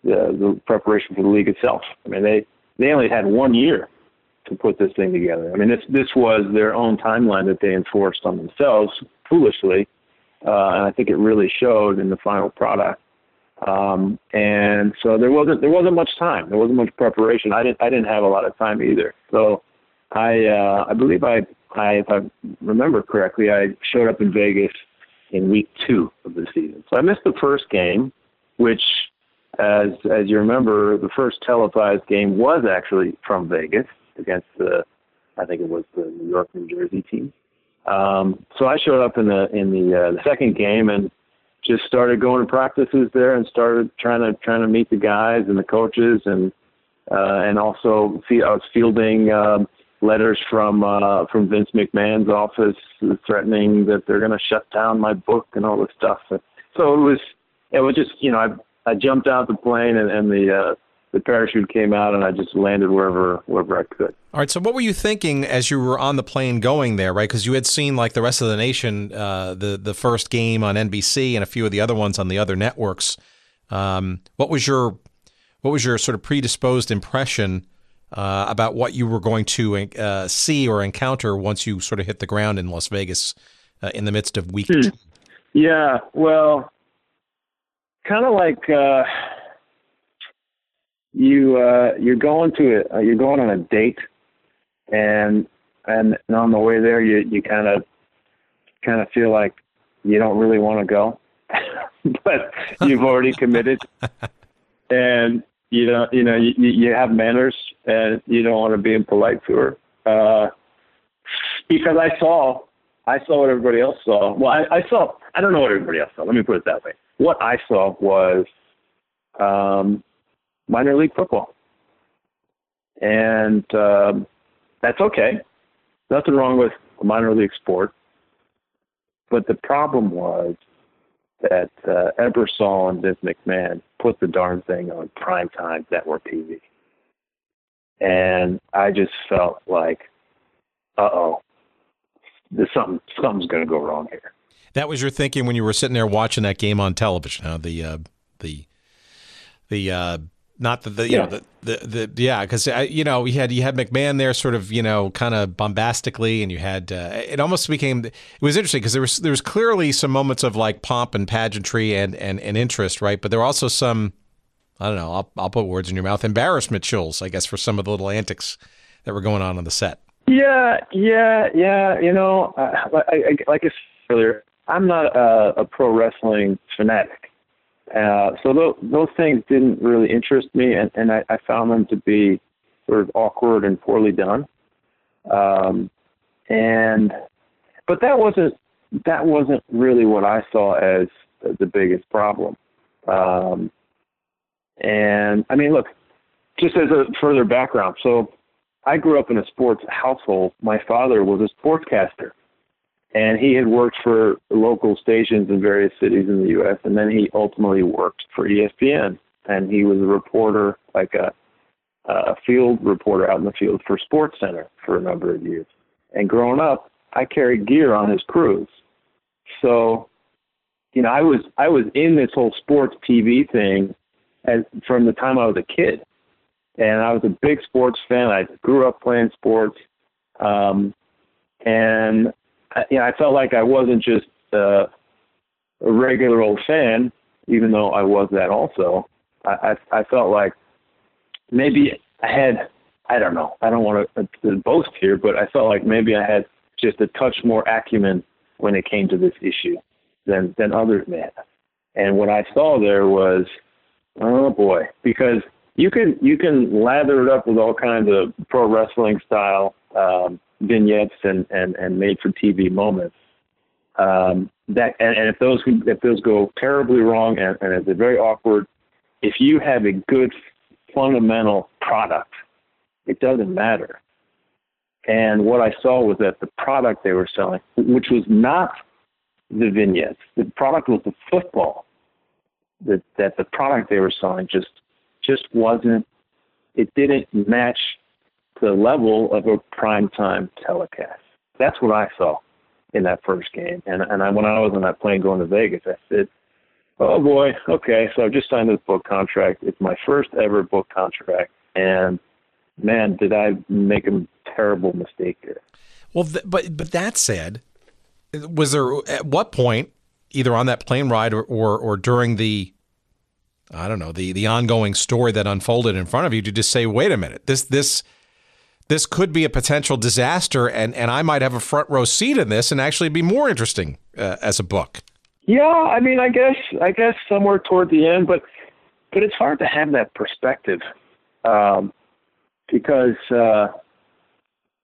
the, the preparation for the league itself. I mean, they they only had one year to put this thing together. I mean, this this was their own timeline that they enforced on themselves foolishly, uh, and I think it really showed in the final product. Um, and so there wasn't there wasn't much time. There wasn't much preparation. I didn't I didn't have a lot of time either. So I uh, I believe I I if I remember correctly, I showed up in Vegas in week two of the season. So I missed the first game, which as as you remember, the first televised game was actually from Vegas against the, I think it was the New York New Jersey team. Um, so I showed up in the in the, uh, the second game and just started going to practices there and started trying to trying to meet the guys and the coaches and uh, and also see, I was fielding um, letters from uh, from Vince McMahon's office threatening that they're going to shut down my book and all this stuff. So it was it was just you know I I jumped out the plane and, and the uh, the parachute came out and I just landed wherever wherever I could. All right. So what were you thinking as you were on the plane going there? Right, because you had seen like the rest of the nation uh, the the first game on NBC and a few of the other ones on the other networks. Um, what was your what was your sort of predisposed impression uh, about what you were going to uh, see or encounter once you sort of hit the ground in Las Vegas uh, in the midst of week? Hmm. Yeah. Well, kind of like uh, you uh, you're going to a, uh, you're going on a date, and and, and on the way there you you kind of kind of feel like you don't really want to go, but you've already committed, and you know you know you, you have manners and you don't want to be impolite to her uh, because I saw I saw what everybody else saw. Well, I, I saw I don't know what everybody else saw. Let me put it that way what I saw was um, minor league football, and um, that's okay. Nothing wrong with a minor league sport, but the problem was that uh, Ebersol and Vince McMahon put the darn thing on primetime network TV, and I just felt like, uh oh, something something's going to go wrong here. That was your thinking when you were sitting there watching that game on television. Huh? The uh, the the uh, not the, the you yeah. know the the, the yeah because uh, you know you had you had McMahon there sort of you know kind of bombastically and you had uh, it almost became it was interesting because there was there was clearly some moments of like pomp and pageantry and and, and interest right but there were also some I don't know I'll I'll put words in your mouth embarrassment chills I guess for some of the little antics that were going on on the set. Yeah, yeah, yeah. You know, uh, I, I, like I said earlier, I'm not a, a pro wrestling fanatic. Uh, so those, those things didn't really interest me, and, and I, I found them to be sort of awkward and poorly done. Um, and but that wasn't that wasn't really what I saw as the biggest problem. Um, and I mean, look, just as a further background, so I grew up in a sports household. My father was a sportscaster, and he had worked for local stations in various cities in the U.S. And then he ultimately worked for ESPN, and he was a reporter, like a, a field reporter out in the field for Sports Center for a number of years. And growing up, I carried gear on his crews, so you know I was I was in this whole sports TV thing as from the time I was a kid, and I was a big sports fan. I grew up playing sports, um, and I, you know I felt like I wasn't just uh, a regular old fan, even though I was that also. I I, I felt like maybe I had I don't know I don't want to, to boast here, but I felt like maybe I had just a touch more acumen when it came to this issue than than others may have. And what I saw there was, oh boy, because you can you can lather it up with all kinds of pro wrestling style um, vignettes and, and, and made for TV moments. Um, that and, and if those if those go terribly wrong and, and it's very awkward, if you have a good fundamental product, it doesn't matter. And what I saw was that the product they were selling, which was not the vignettes, the product was the football. That that the product they were selling just just wasn't. It didn't match the level of a prime time telecast. That's what I saw in that first game. And and I, when I was on that plane going to Vegas, I said, "Oh boy, okay." So I just signed this book contract. It's my first ever book contract, and man, did I make a terrible mistake here. Well, th- but but that said, was there at what point, either on that plane ride or, or, or during the I don't know the the ongoing story that unfolded in front of you, to just say, wait a minute, this this this could be a potential disaster, and and I might have a front row seat in this, and actually be more interesting uh, as a book. Yeah, I mean, I guess I guess somewhere toward the end, but but it's hard to have that perspective. Um, because uh,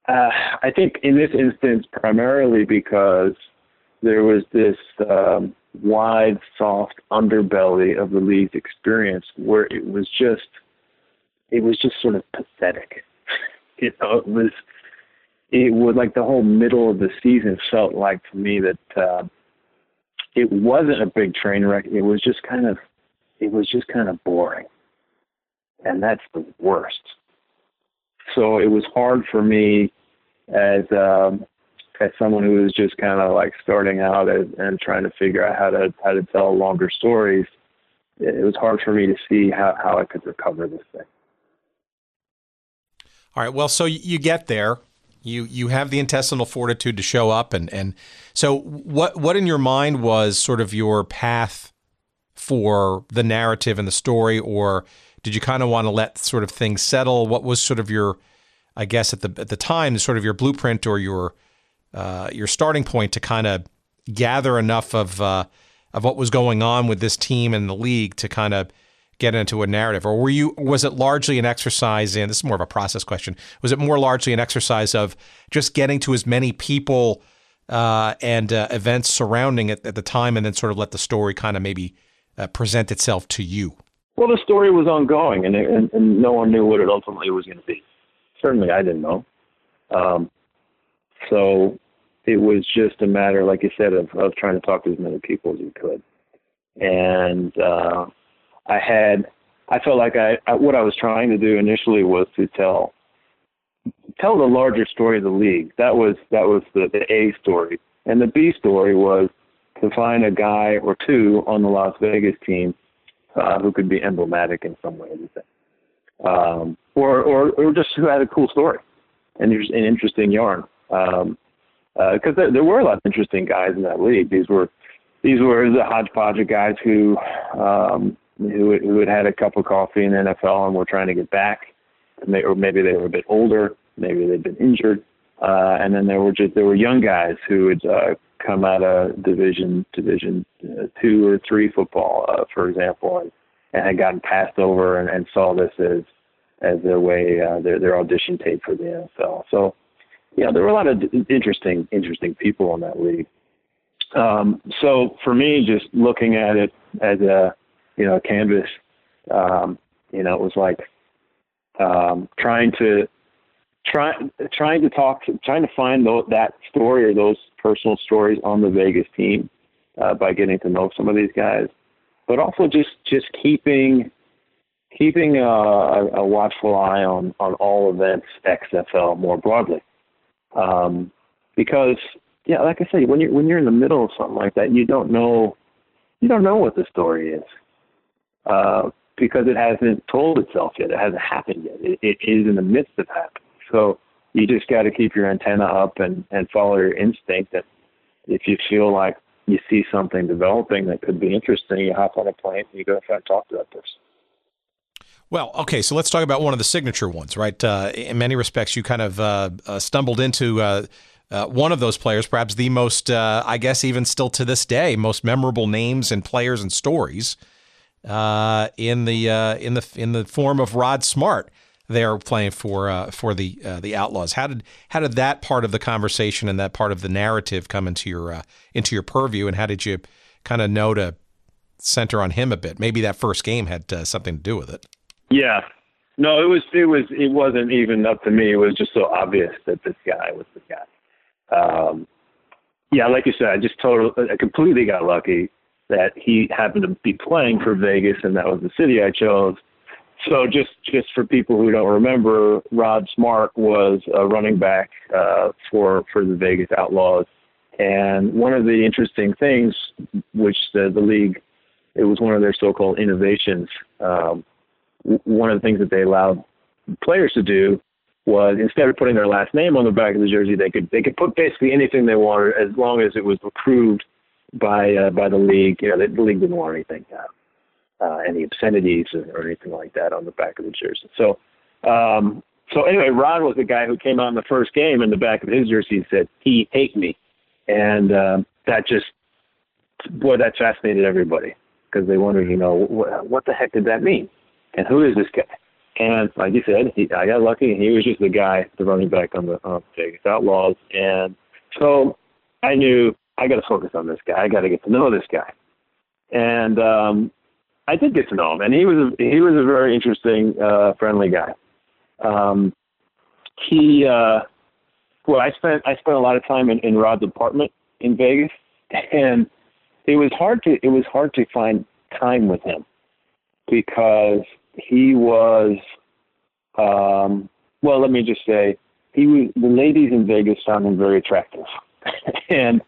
uh, I think in this instance, primarily because there was this um, wide, soft underbelly of the league's experience where it was just, it was just sort of pathetic. It was, it was like the whole middle of the season felt like to me that uh, it wasn't a big train wreck. It was just kind of, it was just kind of boring, and that's the worst so it was hard for me as um, as someone who was just kind of like starting out and trying to figure out how to how to tell longer stories. It was hard for me to see how, how I could recover this thing. All right. Well, so you get there. You you have the intestinal fortitude to show up, and and so what what in your mind was sort of your path for the narrative and the story, or did you kind of want to let sort of things settle? What was sort of your, I guess at the at the time, sort of your blueprint or your uh, your starting point to kind of gather enough of uh, of what was going on with this team and the league to kind of get into a narrative, or were you? Was it largely an exercise in? This is more of a process question. Was it more largely an exercise of just getting to as many people uh, and uh, events surrounding it at the time, and then sort of let the story kind of maybe uh, present itself to you? Well, the story was ongoing, and, and, and no one knew what it ultimately was going to be. Certainly, I didn't know. Um, so it was just a matter, like you said, of, of trying to talk to as many people as you could. And uh, I had, I felt like I, I, what I was trying to do initially was to tell, tell the larger story of the league. That was that was the, the A story, and the B story was to find a guy or two on the Las Vegas team uh, who could be emblematic in some way, um, or, or or just who had a cool story and there's an interesting yarn. Um, because uh, there, there were a lot of interesting guys in that league. These were these were the hodgepodge of guys who um, who who had had a cup of coffee in the NFL and were trying to get back, or maybe they were a bit older, maybe they'd been injured, uh, and then there were just there were young guys who had uh, come out of division division uh, two or three football, uh, for example, and, and had gotten passed over and, and saw this as as their way uh, their their audition tape for the NFL. So yeah, there were a lot of interesting interesting people in that league. Um, so for me, just looking at it as a you know canvas, um, you know, it was like um, trying to try, trying to talk, trying to find that story or those personal stories on the Vegas team uh, by getting to know some of these guys, but also just just keeping keeping a, a watchful eye on on all events XFL more broadly, um, because yeah, like I say, when you're when you're in the middle of something like that, you don't know you don't know what the story is. Uh, because it hasn't told itself yet. It hasn't happened yet. It, it is in the midst of happening. So you just got to keep your antenna up and, and follow your instinct. And if you feel like you see something developing that could be interesting, you hop on a plane and you go try and talk to that person. Well, okay, so let's talk about one of the signature ones, right? Uh, in many respects, you kind of uh, uh, stumbled into uh, uh, one of those players, perhaps the most, I guess, even still to this day, most memorable names and players and stories uh, in the uh, in the in the form of Rod Smart. They are playing for uh, for the uh, the Outlaws. How did how did that part of the conversation and that part of the narrative come into your uh, into your purview, and how did you kind of know to center on him a bit? Maybe that first game had uh, something to do with it. Yeah, no, it was it was it wasn't even up to me. It was just so obvious that this guy was the guy. Um, yeah, like you said, I just totally, I completely got lucky that he happened to be playing for Vegas, and that was the city I chose. So just just for people who don't remember, Rod Smart was a running back uh, for for the Vegas Outlaws, and one of the interesting things, which the the league, it was one of their so-called innovations. Um, one of the things that they allowed players to do was instead of putting their last name on the back of the jersey, they could they could put basically anything they wanted as long as it was approved by uh, by the league. You know, the, the league didn't want anything, uh, uh, any obscenities or, or anything like that on the back of the jersey. So, um, so anyway, Rod was the guy who came out in the first game in the back of his jersey and said he hate me, and um, that just boy that fascinated everybody because they wondered, you know, what, what the heck did that mean, and who is this guy? And like you said, he, I got lucky, and he was just the guy, the running back on the on Vegas Outlaws, and so I knew I got to focus on this guy. I got to get to know this guy. And um, I did get to know him, and he was a, he was a very interesting, uh, friendly guy. Um, he uh, well, I spent I spent a lot of time in, in Rod's apartment in Vegas, and it was hard to it was hard to find time with him because he was um, well. Let me just say he was the ladies in Vegas found him very attractive, and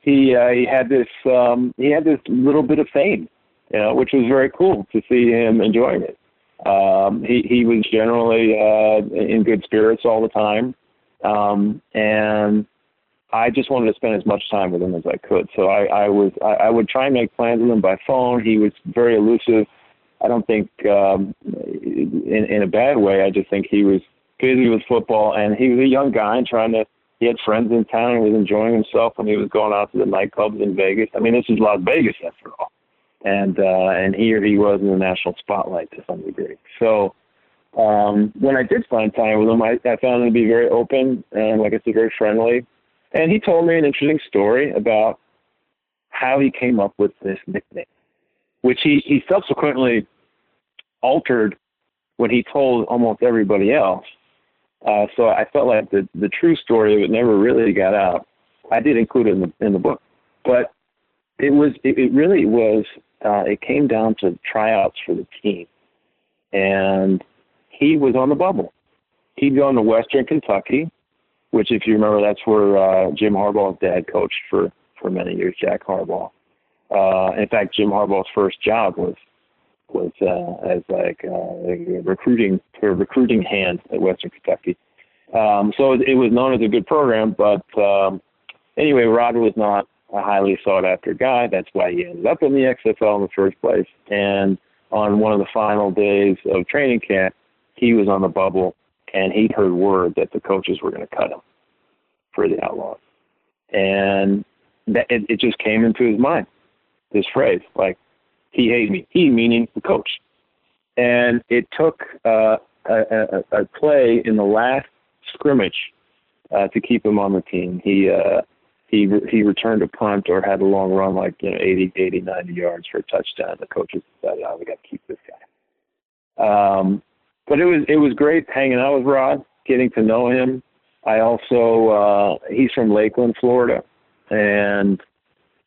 he uh, he had this um, he had this little bit of fame, you know, which was very cool to see him enjoying it. Um, he he was generally uh, in good spirits all the time, um, and I just wanted to spend as much time with him as I could. So I, I was I, I would try and make plans with him by phone. He was very elusive. I don't think um, in in a bad way. I just think he was busy with football, and he was a young guy and trying to he had friends in town and was enjoying himself when he was going out to the nightclubs in Vegas. I mean, this is Las Vegas after all. And uh and here he was in the national spotlight to some degree. So um when I did find time with him I, I found him to be very open and like I said, very friendly. And he told me an interesting story about how he came up with this nickname. Which he, he subsequently altered when he told almost everybody else uh, so I felt like the the true story of it never really got out. I did include it in the in the book, but it was it, it really was. Uh, it came down to tryouts for the team, and he was on the bubble. He'd gone to Western Kentucky, which, if you remember, that's where uh, Jim Harbaugh's dad coached for for many years, Jack Harbaugh. Uh, in fact, Jim Harbaugh's first job was was uh, as like uh, a recruiting a recruiting hand at Western Kentucky. Um, so it, was known as a good program, but um, anyway, Rod was not a highly sought after guy. That's why he ended up in the XFL in the first place. And on one of the final days of training camp, he was on the bubble, and he heard word that the coaches were going to cut him for the Outlaws, and that it, it just came into his mind. This phrase, like he hated me. He meaning the coach. And it took uh, a, a, a play in the last scrimmage uh, to keep him on the team. He uh, he he returned a punt or had a long run like you know 80, 80 90 yards for a touchdown. The coaches decided, oh, we got to keep this guy. Um, but it was it was great hanging out with Rod, getting to know him. I also uh, he's from Lakeland, Florida, and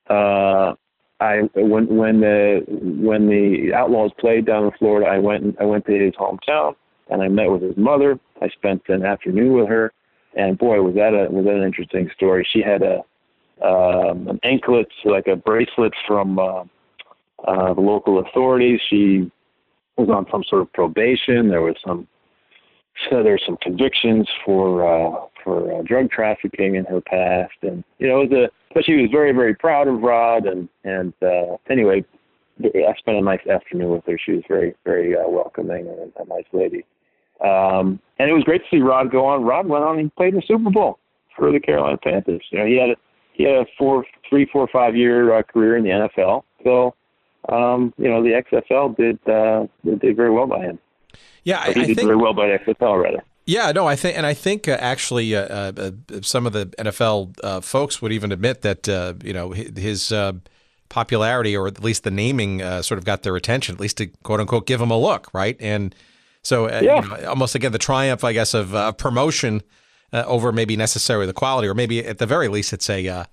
uh, I when when the when the Outlaws played down in Florida, I went I went to his hometown and I met with his mother. I spent an afternoon with her, and boy, was that a was that an interesting story. She had a um, an anklet, like a bracelet from uh, uh, the local authorities. She was on some sort of probation. There was some so there's some convictions for uh, for uh, drug trafficking in her past, and you know, it was a but she was very very proud of Rod, and and uh, anyway, I spent a nice afternoon with her. She was very very uh, welcoming and a nice lady, um, and it was great to see Rod go on. Rod went on and played in the Super Bowl for the Carolina Panthers. You know, he had a he had a four three four five year uh, career in the NFL, so um, you know the XFL did uh, did very well by him. Yeah, I, he I did think very well by the XFL rather. Yeah, no, I think, and I think uh, actually, uh, uh, some of the NFL uh, folks would even admit that uh, you know his uh, popularity, or at least the naming, sort of got their attention, at least to quote unquote give him a look, right? And so, yeah. you know, almost again the triumph, I guess, of promotion over maybe necessarily the quality, or maybe at the very least, it's a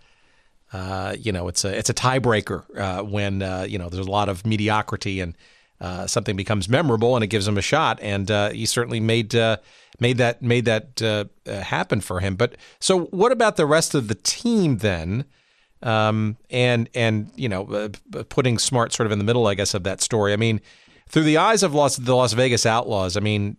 you know, it's a it's a tiebreaker when you know there's a lot of mediocrity and uh, something becomes memorable and it gives him a shot. And uh, he certainly made uh, made that made that uh, uh, happen for him. But so, what about the rest of the team then? Um, and and you know, uh, putting Smart sort of in the middle, I guess, of that story. I mean, through the eyes of Las, the Las Vegas Outlaws, I mean,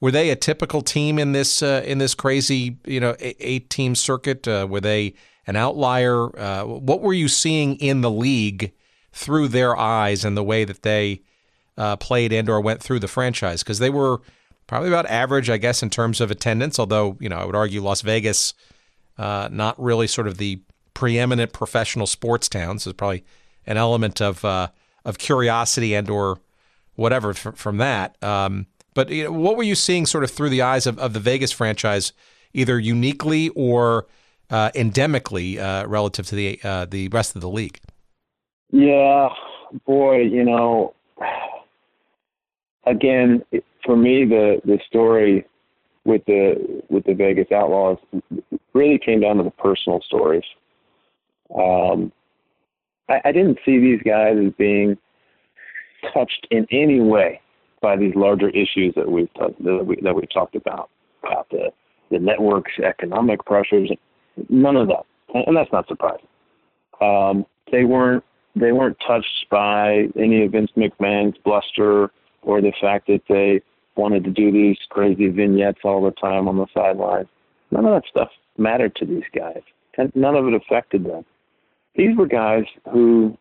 were they a typical team in this in this crazy you know eight team circuit? were they an outlier? what were you seeing in the league through their eyes and the way that they uh, played and or went through the franchise because they were probably about average, I guess, in terms of attendance. Although you know, I would argue Las Vegas, uh, not really sort of the preeminent professional sports town. So there's probably an element of uh, of curiosity and or whatever f- from that. Um, but you know, what were you seeing sort of through the eyes of, of the Vegas franchise, either uniquely or uh, endemically uh, relative to the uh, the rest of the league? Yeah, boy, you know, again, for me, the the story with the with the Vegas Outlaws really came down to the personal stories. Um, I, I didn't see these guys as being touched in any way by these larger issues that we've that we that we've talked about about the the network's economic pressures. None of that, and that's not surprising. Um, they weren't they weren't touched by any of Vince McMahon's bluster or the fact that they wanted to do these crazy vignettes all the time on the sidelines. None of that stuff mattered to these guys, and none of it affected them. These were guys who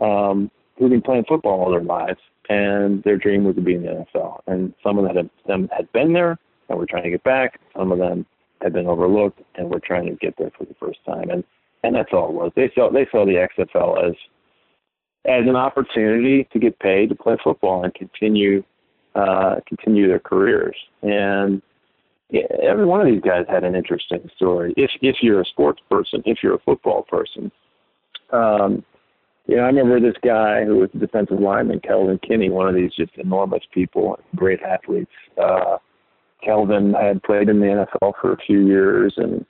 um, who'd been playing football all their lives, and their dream was to be in the NFL. And some of them had, had been there and were trying to get back. Some of them had been overlooked and were trying to get there for the first time. And and that's all it was. They saw they saw the XFL as as an opportunity to get paid to play football and continue uh, continue their careers. And every one of these guys had an interesting story. If if you're a sports person, if you're a football person, um, you know, I remember this guy who was a defensive lineman, Kelvin Kinney, one of these just enormous people, great athletes. Uh, Kelvin had played in the NFL for a few years and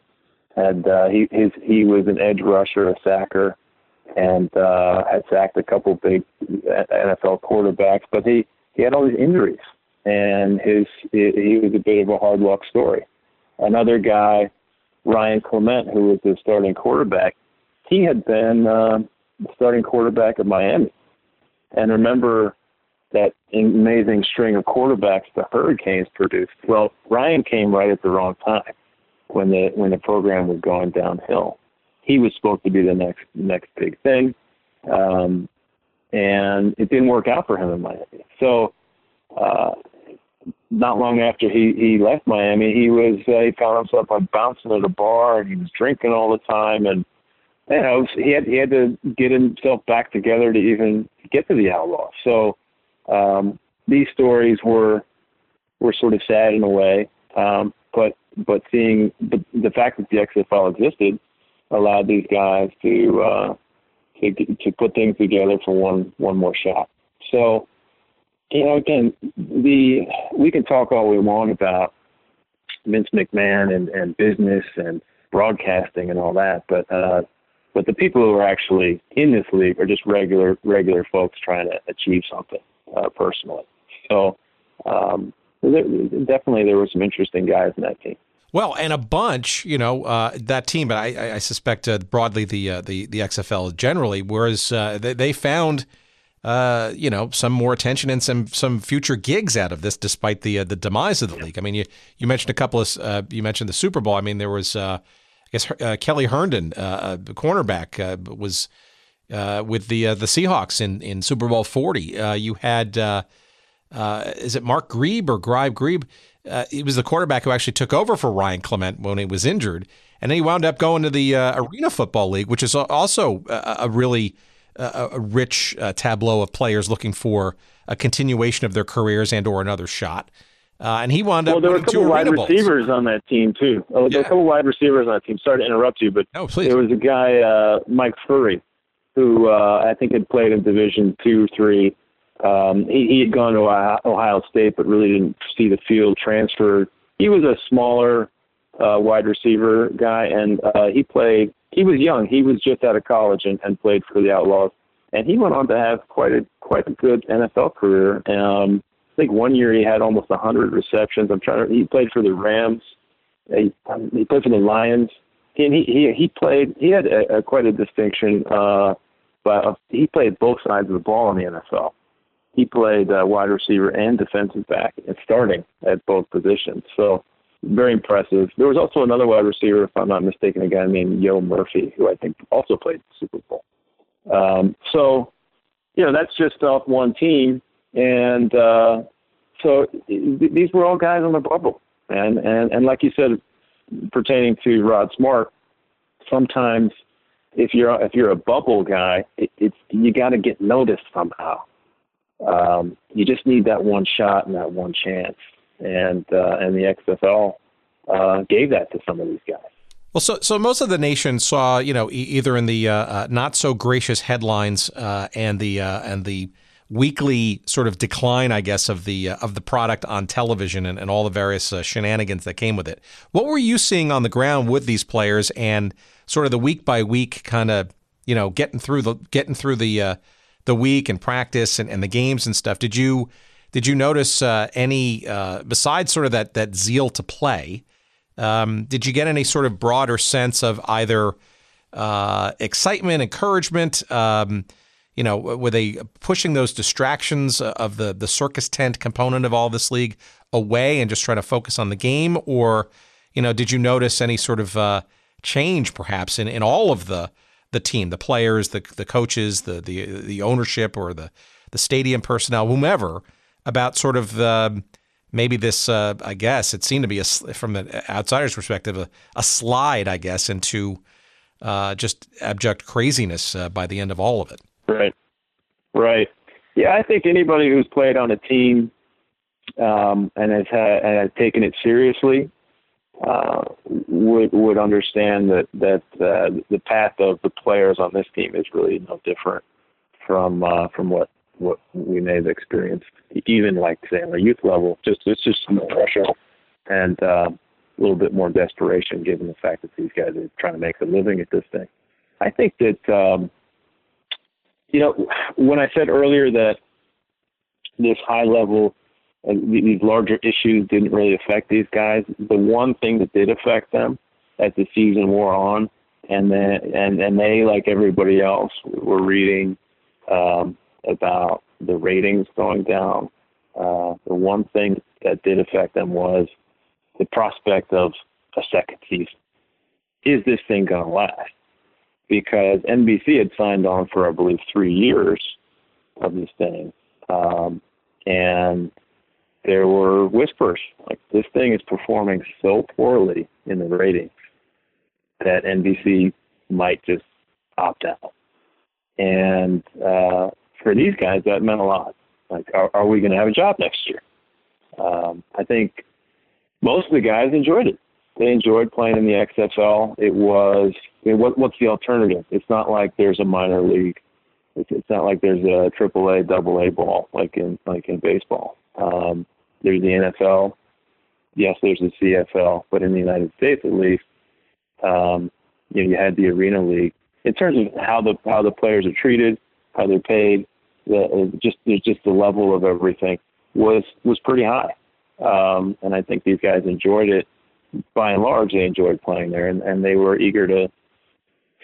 had uh, he his he was an edge rusher, a sacker and uh, had sacked a couple big NFL quarterbacks, but he he had all these injuries, and his he was a bit of a hard luck story. Another guy, Ryan Clement, who was the starting quarterback, he had been uh, the starting quarterback of Miami, and remember that amazing string of quarterbacks the Hurricanes produced. Well, Ryan came right at the wrong time when the when the program was going downhill he was supposed to be the next next big thing, um, and it didn't work out for him in Miami. So, uh, not long after he he left Miami, he was uh, he found himself like bouncing at a bar and he was drinking all the time and you know he had he had to get himself back together to even get to the outlaw. So um, these stories were were sort of sad in a way, um, but but seeing the, the fact that the XFL existed allowed these guys to uh, to to put things together for one one more shot. So, you know, again, the we can talk all we want about Vince McMahon and, and business and broadcasting and all that, but uh, but the people who are actually in this league are just regular regular folks trying to achieve something uh, personally. So um, there, definitely there were some interesting guys in that team. Well, and a bunch, you know, uh, that team, but I, I suspect uh, broadly the, uh, the the XFL generally, whereas uh, they, they found, uh, you know, some more attention and some some future gigs out of this, despite the uh, the demise of the league. I mean, you you mentioned a couple of you mentioned the Super Bowl. I mean, there was, I guess, Kelly Herndon, the cornerback, was with the the Seahawks in in Super Bowl forty. you had, is it Mark Grieb or Gribe Grieb? uh, he was the quarterback who actually took over for Ryan Clement when he was injured, and then he wound up going to the uh, Arena Football League, which is also a, a really uh, a rich uh, tableau of players looking for a continuation of their careers and or another shot. Uh, and he wound well, up. Well, there were a couple wide receivers on that team too. Oh, there were a couple wide receivers on that team. Sorry to interrupt you, but no, please. there was a guy, uh, Mike Furrey, who I think had played in Division two, three um, he, he had gone to Ohio State, but really didn't see the field transfer. He was a smaller uh, wide receiver guy, and uh, he played. He was young. He was just out of college and, and played for the Outlaws, and he went on to have quite a quite a good NFL career. Um, I think one year he had almost 100 receptions. I'm trying to. He played for the Rams. He, he played for the Lions. And he he he played. He had a, a, quite a distinction. Uh, but he played both sides of the ball in the NFL he played uh, wide receiver and defensive back and starting at both positions. So very impressive. There was also another wide receiver, if I'm not mistaken, a guy named Yo Murphy, who I think also played Super Bowl. Um, so, you know, that's just off one team, and uh, so these were all guys on the bubble. And and and like you said, pertaining to Rod Smart, sometimes if you're if you're a bubble guy, it, it's you got to get noticed somehow um, you just need that one shot and that one chance. And uh, and the XFL uh, gave that to some of these guys. Well, so so most of the nation saw, you know, e- either in the uh, uh not so gracious headlines uh, and the uh, and the weekly sort of decline, I guess, of the of the product on television and, and all the various shenanigans that came with it. What were you seeing on the ground with these players and sort of the week by week kind of, you know, getting through the getting through the the week and practice and, and the games and stuff. Did you did you notice uh, any uh, besides sort of that that zeal to play? Um, did you get any sort of broader sense of either uh, excitement, encouragement? Um, you know, were they pushing those distractions of the the circus tent component of all this league away and just trying to focus on the game, or you know, did you notice any sort of uh, change perhaps in in all of the the team, the players, the the coaches, the the the ownership, or the the stadium personnel, whomever, about sort of um, maybe this. Uh, I guess it seemed to be a from an outsider's perspective a, a slide, I guess, into uh, just abject craziness uh, by the end of all of it. Right, right. Yeah, I think anybody who's played on a team um, and has had, and has taken it seriously uh, would would understand that that uh, the path of the players on this team is really no different from uh, from what what we may have experienced, even like say on a youth level. Just it's just more pressure and uh, a little bit more desperation, given the fact that these guys are trying to make a living at this thing. I think that um, you know when I said earlier that this high level these larger issues didn't really affect these guys. The one thing that did affect them as the season wore on, and then and and they like everybody else were reading um, about the ratings going down. Uh, the one thing that did affect them was the prospect of a second season. Is this thing going to last? Because NBC had signed on for, I believe, three years of this thing, um, and there were whispers like this thing is performing so poorly in the ratings that NBC might just opt out. And uh, for these guys, that meant a lot. Like, are, are we going to have a job next year? Um, I think most of the guys enjoyed it. they enjoyed playing in the XFL. It was I mean, what, what's the alternative? It's not like there's a minor league. It's, it's not like there's a triple A, double A ball like in like in baseball. Um, there's the NFL. Yes, there's the CFL, but in the United States at least, um, you know, you had the Arena League. In terms of how the how the players are treated, how they're paid, the just there's just the level of everything was was pretty high, um, and I think these guys enjoyed it. By and large, they enjoyed playing there, and, and they were eager to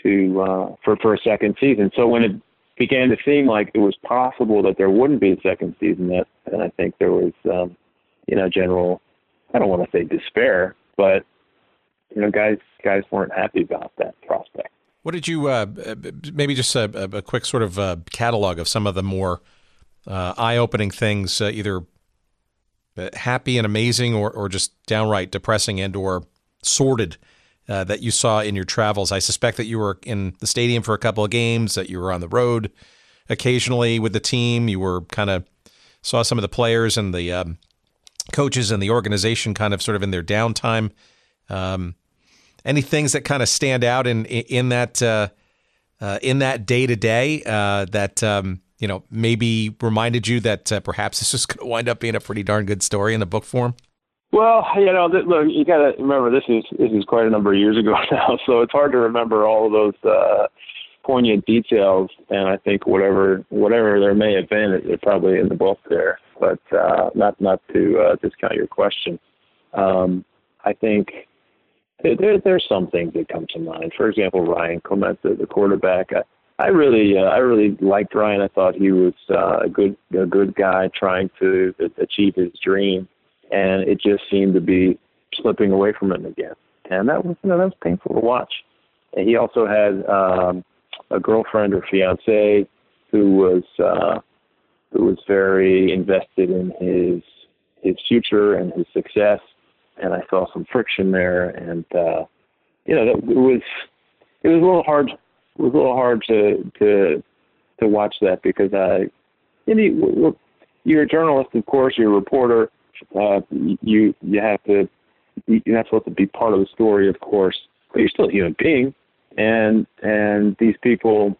to uh, for for a second season. So when it began to seem like it was possible that there wouldn't be a second season, that and I think there was um, you know general I don't want to say despair, but you know guys guys weren't happy about that prospect. What did you uh, maybe just a, a, quick sort of uh, catalog of some of the more uh, eye-opening things, uh, either uh, happy and amazing, or or just downright depressing and or sordid uh, that you saw in your travels. I suspect that you were in the stadium for a couple of games, that you were on the road occasionally with the team. You were kind of saw some of the players and the um, coaches and the organization kind of sort of in their downtime. Um, any things that kind of stand out in in that uh, uh, in that day to day that um, you know maybe reminded you that uh, perhaps this is going to wind up being a pretty darn good story in the book form? Well, you know, look, you got to remember this is this is quite a number of years ago now, so it's hard to remember all of those uh, poignant details. And I think whatever whatever there may have been, it, it probably in the book there. But uh, not not to uh, discount your question. Um, I think there, there's some things that come to mind. For example, Ryan Clement, the, the quarterback. I, I really, uh, I really liked Ryan. I thought he was uh, a good, a good guy trying to achieve his dream and it just seemed to be slipping away from him again. And that was, you know, that was painful to watch. And he also had um, a girlfriend or fiance who was uh, who was very invested in his his future and his success. And I saw some friction there, and uh, you know, it was it was a little hard. It was a little hard to to to watch that because I, you know, you're a journalist, of course, you're a reporter, uh, you you have to you're not supposed to be part of the story, of course, but you're still a human being, and and these people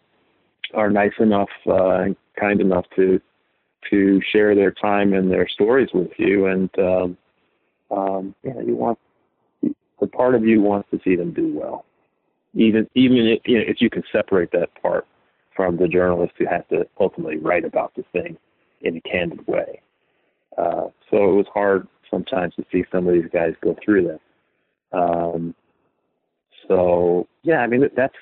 are nice enough uh, and kind enough to to share their time and their stories with you, and um, um, yeah, you want the part of you wants to see them do well, even even if, you know, if you can separate that part from the journalist who has to ultimately write about the thing in a candid way. Uh, so it was hard sometimes to see some of these guys go through this. Um, so yeah, I mean that's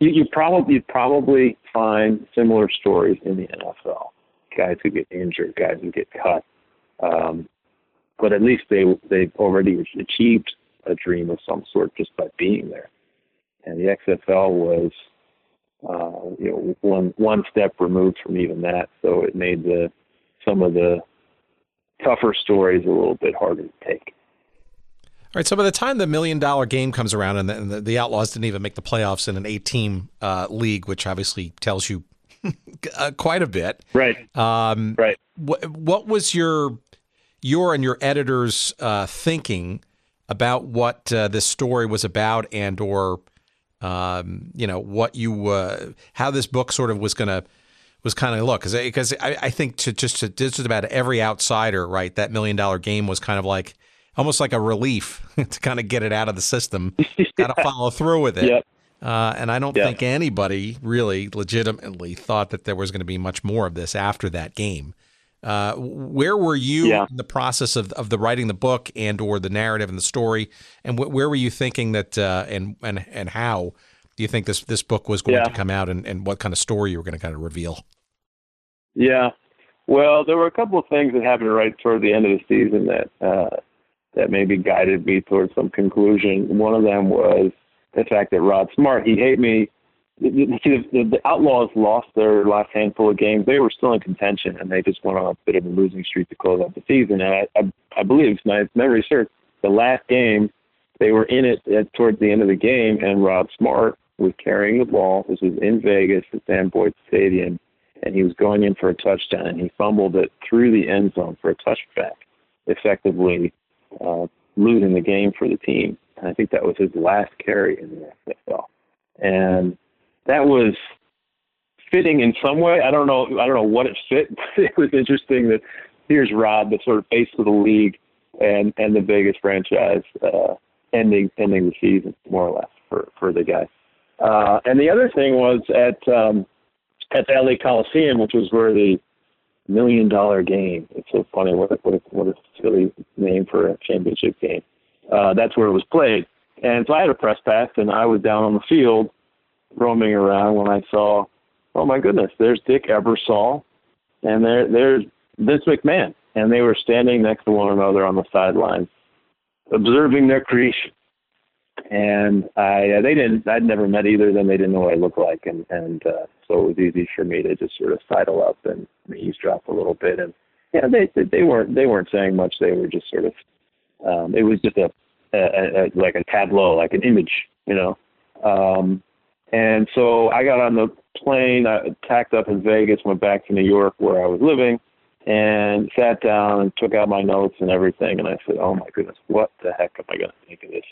you, you probably you probably find similar stories in the NFL. Guys who get injured, guys who get cut, um, but at least they they've already achieved a dream of some sort just by being there. And the XFL was, uh, you know, one one step removed from even that. So it made the some of the tougher stories a little bit harder to take. Right, so by the time the million dollar game comes around and the, and the, the Outlaws didn't even make the playoffs in an eight team uh, league, which obviously tells you uh, quite a bit. Right. Um, right. Wh- what was your your and your editors uh, thinking about what uh, this story was about and or um, you know what you uh, how this book sort of was going to was kind of look because because I, I, think to just to just about every outsider, right? That million dollar game was kind of like almost like a relief to kind of get it out of the system, got to follow through with it. Yep. Uh, and I don't yep. think anybody really legitimately thought that there was going to be much more of this after that game. Uh, where were you yeah. in the process of, of the writing the book and or the narrative and the story, and wh- where were you thinking that uh, and and and how do you think this this book was going yeah. to come out, and, and what kind of story you were going to kind of reveal? Yeah. Well, there were a couple of things that happened right toward the end of the season that uh, that maybe guided me towards some conclusion. One of them was the fact that Rod Smart, he hate me. The, the, the Outlaws lost their last handful of games. They were still in contention, and they just went on a bit of a losing streak to close out the season. And I, I, I believe, my memory serves, the last game they were in it at, towards the end of the game, and Rod Smart was carrying the ball. This was in Vegas at Sam Boyd Stadium and he was going in for a touchdown, and he fumbled it through the end zone for a touchback, effectively uh, losing the game for the team. And I think that was his last carry in the NFL. And that was fitting in some way. I don't know. I don't know what it fit. But it was interesting that here's Rod, the sort of face of the league, and and the Vegas franchise, uh, ending ending the season more or less for for the guy. Uh, and the other thing was at um, at the LA Coliseum, which was where the million dollar game. It's so funny. What a, what a, what a silly name for a championship game. Uh, that's where it was played. And so I had a press pass, and I was down on the field roaming around when I saw, oh my goodness, there's Dick Ebersol, and there there's Vince McMahon, and they were standing next to one another on the sidelines, observing their creation. And I, they didn't, I'd never met either of them. They didn't know what I looked like, and and uh, so it was easy for me to just sort of sidle up and eavesdrop a little bit. And yeah, they they weren't they weren't saying much. They were just sort of, um, it was just a, a, a like a tableau, like an image, you know. Um, and so I got on the plane, I tacked up in Vegas, went back to New York where I was living, and sat down and took out my notes and everything. And I said, "Oh my goodness, what the heck am I going to think of this?"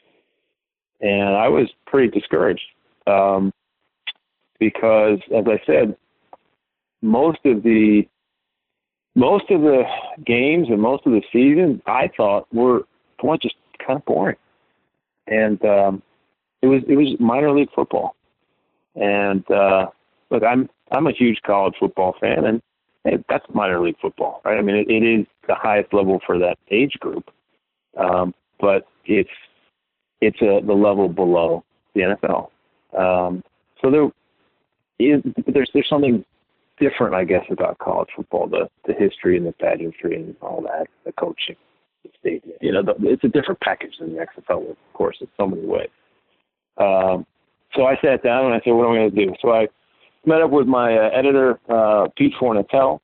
And I was pretty discouraged um, because, as I said, most of the most of the games and most of the season I thought were well, just kind of boring, and um, it was it was minor league football. And uh, look, I'm I'm a huge college football fan, and hey, that's minor league football, right? I mean, it, it is the highest level for that age group, um, but it's it's a, the level below the NFL. Um, so there is there's there's something different, I guess, about college football, the the history and the pageantry and all that, the coaching, the stadium. You know, the, it's a different package than the XFL, of course, in so many ways. Um, so I sat down and I said, what am I going to do? So I met up with my uh, editor, uh, Pete Fornatale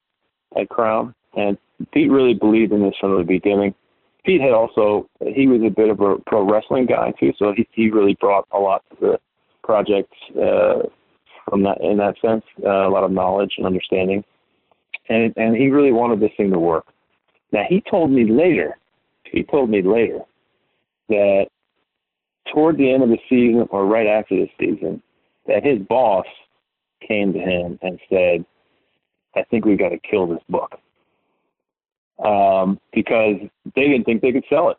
at Crown, and Pete really believed in this from the beginning. Pete had also, he was a bit of a pro wrestling guy too, so he, he really brought a lot to the project uh, from that, in that sense, uh, a lot of knowledge and understanding. And, and he really wanted this thing to work. Now he told me later, he told me later that toward the end of the season or right after the season that his boss came to him and said, I think we got to kill this book. Um, because they didn't think they could sell it.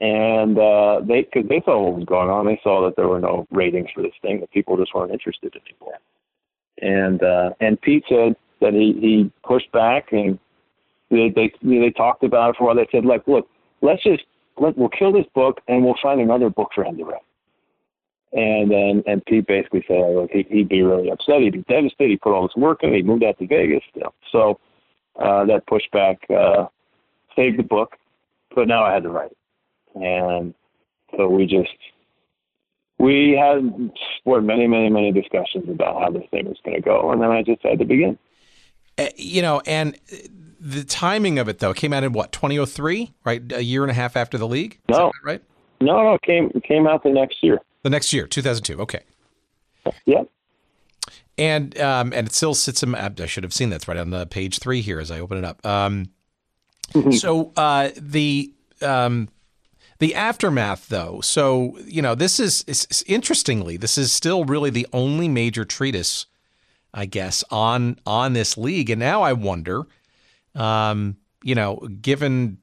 And uh, they, because they saw what was going on, they saw that there were no ratings for this thing, that people just weren't interested anymore. And uh, and Pete said that he he pushed back, and they they they talked about it for a while. They said, like, look, let's just let, we'll kill this book and we'll find another book for him to write. And then and Pete basically said, look, he, he'd be really upset. He'd be devastated. He put all this work in. He moved out to Vegas. You know. So uh, that pushback uh, saved the book, but now I had to write it. And so we just we had what many, many, many discussions about how this thing was going to go, and then I just had to begin. Uh, you know, and the timing of it though came out in what 2003, right? A year and a half after the league. Is no, right? No, no, it came it came out the next year. The next year, 2002. Okay. Yep. And um, and it still sits in. I should have seen that's right on the page three here as I open it up. Um, mm-hmm. so uh, the um, the aftermath, though. So you know, this is, is interestingly, this is still really the only major treatise, I guess, on on this league. And now I wonder um, you know, given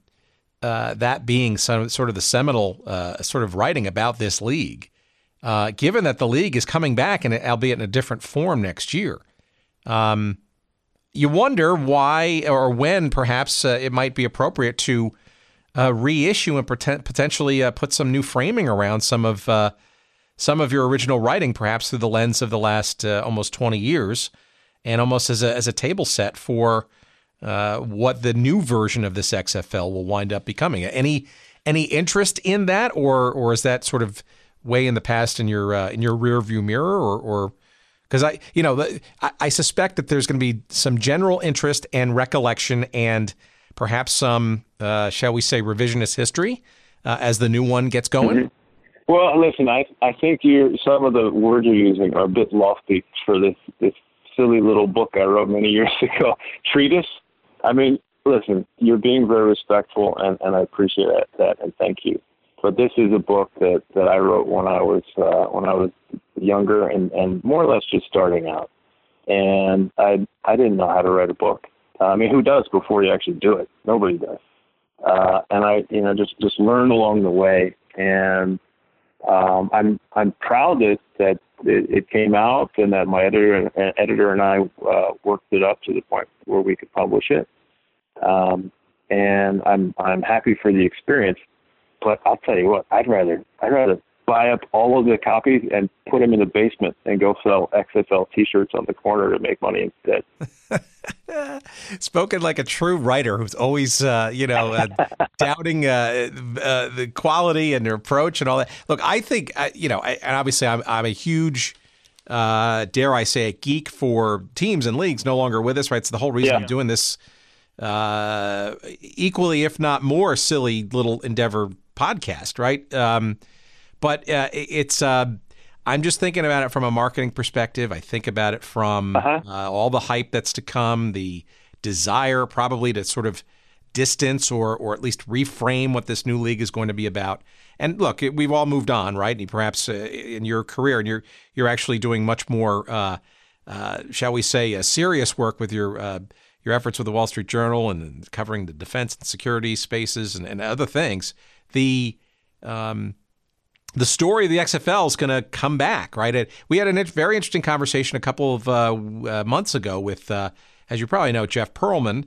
uh, that being some sort of the seminal uh, sort of writing about this league, uh, given that the league is coming back and albeit in a different form next year, um, you wonder why or when perhaps uh, it might be appropriate to uh, reissue and potentially uh, put some new framing around some of some of your original writing, perhaps through the lens of the last almost 20 years, and almost as a as a table set for uh, what the new version of this XFL will wind up becoming. Any any interest in that, or or is that sort of way in the past in your uh, in your rear view mirror, or or because I you know I, suspect that there's going to be some general interest and recollection and perhaps some uh, shall we say revisionist history uh, as the new one gets going. Mm-hmm. Well, listen, I I think you some of the words you're using are a bit lofty for this this silly little book I wrote many years ago, treatise. I mean, listen, you're being very respectful, and, and I appreciate that, that, and thank you. But this is a book that, that I wrote when I was uh, when I was younger and, and more or less just starting out, and I I didn't know how to write a book. Uh, I mean, who does before you actually do it? Nobody does. Uh, and I, you know, just just learned along the way, and um, I'm I'm proud that that it, it came out and that my editor and editor and I uh, worked it up to the point where we could publish it. Um, and I'm I'm happy for the experience. But I'll tell you what, I'd rather I'd rather buy up all of the copies and put them in the basement and go sell XFL T-shirts on the corner to make money instead. Spoken like a true writer who's always, uh, you know, uh, doubting uh, uh, the quality and their approach and all that. Look, I think, uh, you know, I, and obviously I'm, I'm a huge, uh, dare I say, a geek for teams and leagues no longer with us, right? It's the whole reason yeah. I'm doing this equally, if not more, silly little endeavor podcast, right? Um, but uh, it's uh, I'm just thinking about it from a marketing perspective. I think about it from uh-huh. uh, all the hype that's to come, the desire probably to sort of distance or or at least reframe what this new league is going to be about. And look, we've all moved on, right? And perhaps uh, in your career, and you're you're actually doing much more, uh, uh, shall we say, serious work with your your efforts with the Wall Street Journal and covering the defense and security spaces and, and other things. The um, the story of the XFL is going to come back, right? It, we had a very interesting conversation a couple of uh, uh, months ago with, uh, as you probably know, Jeff Pearlman,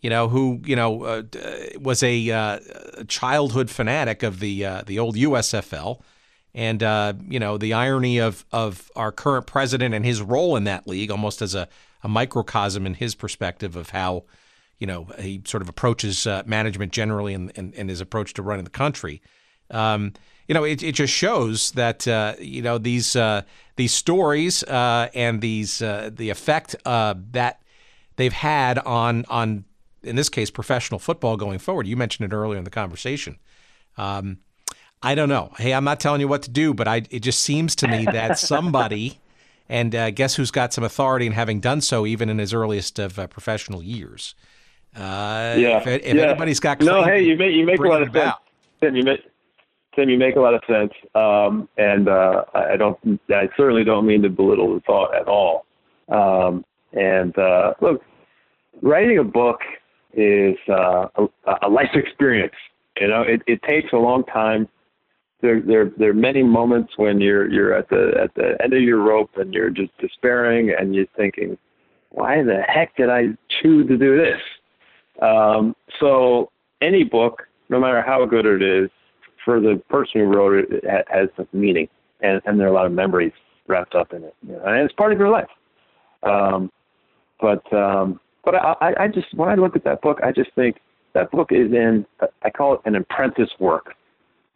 you know, who you know uh, was a, uh, childhood fanatic of the uh, the old USFL, and you know the irony of of our current president and his role in that league, almost as a, a microcosm in his perspective of how. You know, he sort of approaches management generally and, and, and his approach to running the country. Um, you know, it, it just shows that uh, you know these uh, these stories uh, and these uh, the effect uh, that they've had on on in this case professional football going forward. You mentioned it earlier in the conversation. Um, I don't know. Hey, I'm not telling you what to do, but I it just seems to me that somebody. And uh, guess who's got some authority in having done so, even in his earliest of professional years? Yeah. If, if yeah. anybody's got no, hey, you make you make a lot of sense. Tim, You make Tim, you make a lot of sense, um, and uh, I don't. I certainly don't mean to belittle the thought at all. Um, and uh, look, writing a book is uh, a, a life experience. You know, it, it takes a long time. There, there, there are many moments when you're you're at the at the end of your rope and you're just despairing and you're thinking, why the heck did I choose to do this? Um, so any book, no matter how good it is, for the person who wrote it, it has some meaning, and, and there are a lot of memories wrapped up in it, you know, and it's part of your life. Um, but um, but I, I just when I look at that book, I just think that book is in I call it an apprentice work.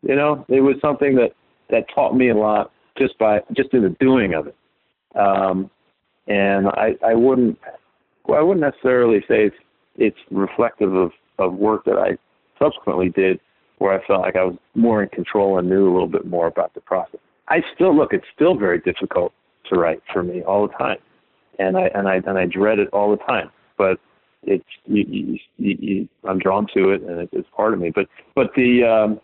You know, it was something that that taught me a lot just by just in the doing of it. Um, and I I wouldn't well, I wouldn't necessarily say it's it's reflective of of work that I subsequently did where I felt like I was more in control and knew a little bit more about the process. I still look; it's still very difficult to write for me all the time, and I and I and I dread it all the time. But it's you, you, you, you, I'm drawn to it, and it's part of me. But but the um,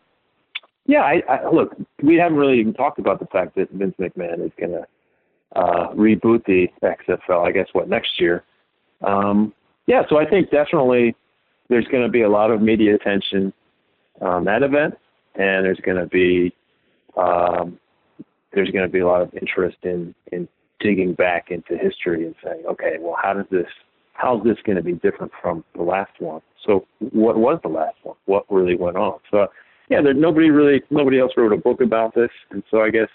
yeah, I, I look. We haven't really even talked about the fact that Vince McMahon is going to uh, reboot the XFL. I guess what next year. Um, yeah, so I think definitely there's going to be a lot of media attention on that event, and there's going to be um, there's going to be a lot of interest in in digging back into history and saying, okay, well, how does this how's this going to be different from the last one? So, what was the last one? What really went on? So, yeah, there, nobody really nobody else wrote a book about this, and so I guess,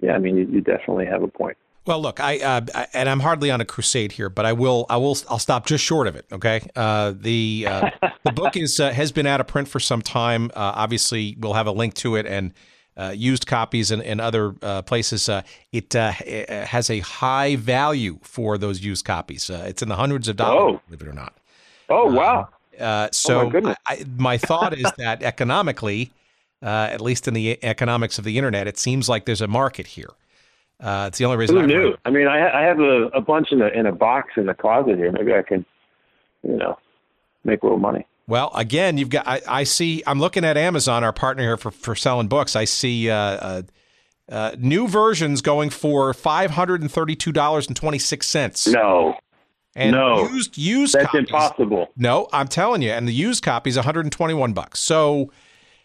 yeah, I mean, you, you definitely have a point. Well, look, I, uh, and I'm hardly on a crusade here, but I will I will I'll stop just short of it. Okay, uh, the uh, the book is uh, has been out of print for some time. Uh, obviously, we'll have a link to it and uh, used copies in, in other places. It, it, has a high value for those used copies. it's in the hundreds of dollars, oh. believe it or not. Oh wow! so oh, my, I, my thought is that economically, at least in the economics of the internet, it seems like there's a market here. Uh, it's the only reason. Who I knew? I mean, I, I have a, a bunch in a in a box in the closet here. Maybe I can, you know, make a little money. Well, again, you've got. I, I see. I'm looking at Amazon, our partner here for for selling books. I see uh, uh, uh, new versions going for five hundred and thirty two dollars and twenty six cents. No, and no, used used that's copies, impossible. No, I'm telling you, and the used copy is 121 bucks. So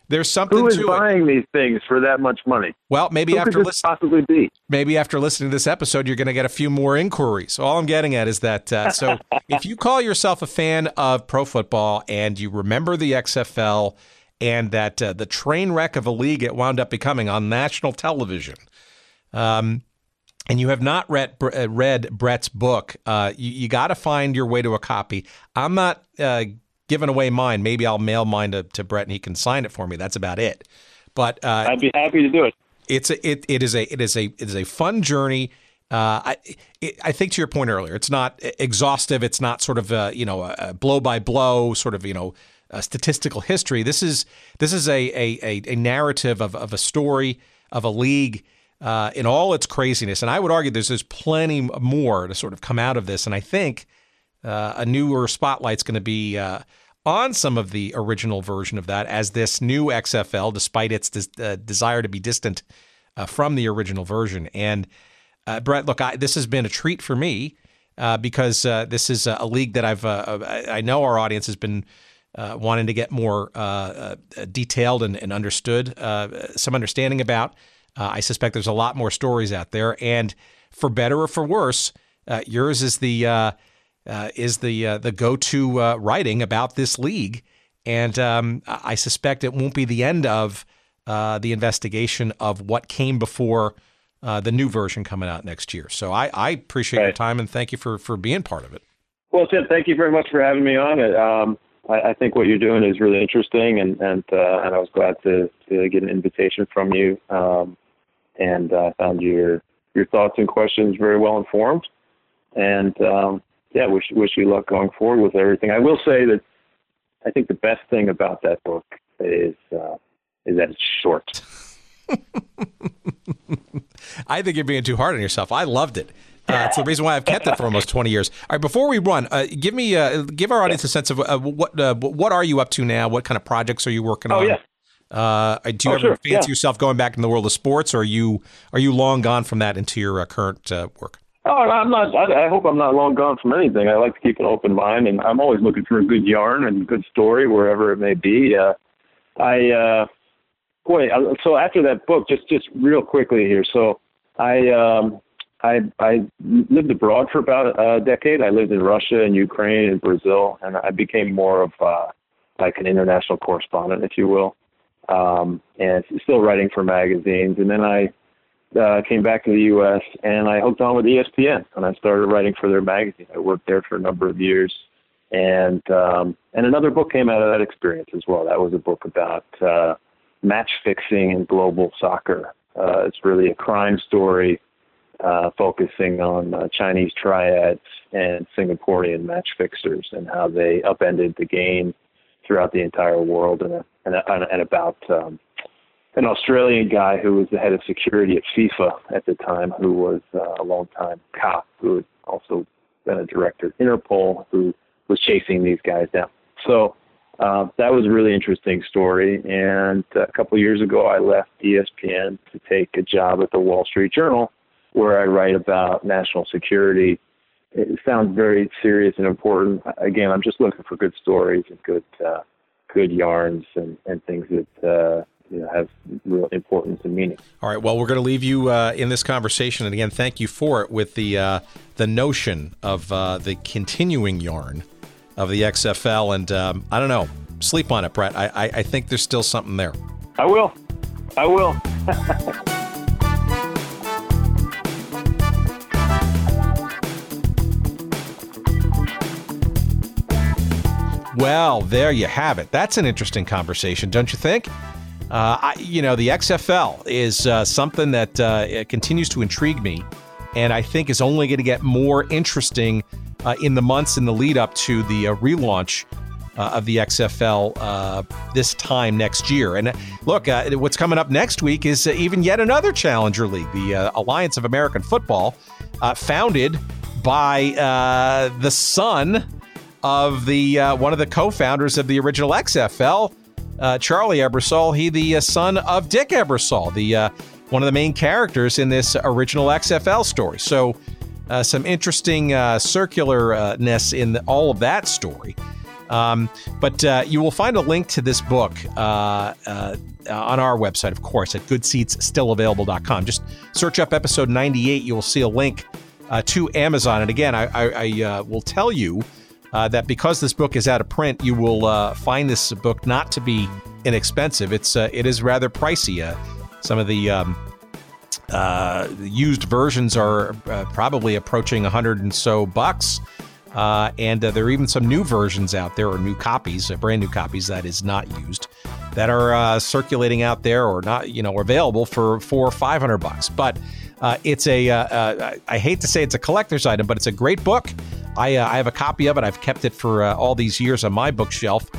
there's something Who is to buying it. these things for that much money? Well, maybe Who after possibly be? maybe after listening to this episode, you're going to get a few more inquiries. So all I'm getting at is that. Uh, so if you call yourself a fan of pro football and you remember the XFL and that uh, the train wreck of a league it wound up becoming on national television. Um, and you have not read uh, read Brett's book, uh, you, you got to find your way to a copy. I'm not uh, giving away mine. Maybe I'll mail mine to, to Brett and he can sign it for me. That's about it. But uh, I'd be happy to do it. It's a, it it is a it is a it is a fun journey. Uh, I it, I think to your point earlier, it's not exhaustive. It's not sort of a, you know a blow by blow sort of you know statistical history. This is this is a a, a narrative of, of a story of a league uh, in all its craziness. And I would argue there's there's plenty more to sort of come out of this. And I think uh, a newer spotlight's going to be uh, on some of the original version of that as this new XFL, despite its des- desire to be distant uh, from the original version. And uh, Brett, look, I, this has been a treat for me uh, because this is a league that I've I know our audience has been. wanting to get more detailed and, and understood, some understanding about. Uh, I suspect there's a lot more stories out there, and for better or for worse, uh, yours is the uh, uh is the uh, the go to uh, writing about this league, and um, I suspect it won't be the end of the investigation of what came before the new version coming out next year. So I, I appreciate right. your time and thank you for for being part of it. Well, Tim, thank you very much for having me on. It. Um, I, I, think what you're doing is really interesting, and and and I was glad to to get an invitation from you. Um, and I uh, found your your thoughts and questions very well informed. And um, yeah, wish wish you luck going forward with everything. I will say that I think the best thing about that book is uh, is that it's short. I think you're being too hard on yourself. I loved it. Uh, it's the reason why I've kept it for almost 20 years. All right, before we run, uh, give me uh, give our audience a sense of uh, what uh, what are you up to now? What kind of projects are you working on? oh, on? Yeah. Uh, do you oh, ever sure. fancy yeah. yourself going back in the world of sports, or are you are you long gone from that into your uh, current uh, work? Oh, I'm not. I, I, hope I'm not long gone from anything. I like to keep an open mind, and I'm always looking for a good yarn and good story wherever it may be. Uh, I, uh, boy, so after that book, just just real quickly here. So I um, I I lived abroad for about a decade. I lived in Russia and Ukraine and Brazil, and I became more of uh, like an international correspondent, if you will um, and still writing for magazines. And then I uh, came back to the U.S. and I hooked on with ESPN and I started writing for their magazine. I worked there for a number of years, and um, and another book came out of that experience as well. That was a book about uh, match fixing in global soccer. Uh, it's really a crime story. Uh, focusing on uh, Chinese triads and Singaporean match fixers and how they upended the game throughout the entire world and, and, and about um, an Australian guy who was the head of security at FIFA at the time, who was uh, a longtime cop who had also been a director at Interpol, who was chasing these guys down. So uh, that was a really interesting story. And a couple of years ago, I left ESPN to take a job at the Wall Street Journal, where I write about national security it sounds very serious and important. Again, I'm just looking for good stories and good uh, good yarns and, and things that uh, you know, have real importance and meaning. All right. Well, we're going to leave you uh, in this conversation, and again, thank you for it. With the uh, the notion of uh, the continuing yarn of the XFL, and um, I don't know, sleep on it, Brett. I, I, I think there's still something there. I will. I will. Well, there you have it. That's an interesting conversation, don't you think? Uh, I, you know, the XFL is uh, something that uh, continues to intrigue me, and I think is only going to get more interesting uh, in the months in the lead up to the uh, relaunch uh, of the XFL this time next year. And look, what's coming up next week is even yet another challenger league, the Alliance of American Football, founded by the son of the uh, one of the co-founders of the original XFL, uh, Charlie Ebersol. He the uh, son of Dick Ebersol, the uh, one of the main characters in this original XFL story. So uh, some interesting uh, circularness in the, all of that story. Um, but uh, you will find a link to this book on our website, of course, at goodseatsstillavailable.com. Just search up episode 98. You will see a link to Amazon. And again, I, I, I will tell you that because this book is out of print, you will find this book not to be inexpensive. It's it is rather pricey. some of the um, uh, used versions are uh, probably approaching a hundred and so bucks. Uh, and uh, there are even some new versions out there, or new copies, uh, brand new copies that is not used, that are uh, circulating out there, or not, you know, available for four or five hundred bucks. But it's a, I hate to say it's a collector's item, but it's a great book. I, I have a copy of it. I've kept it for all these years on my bookshelf.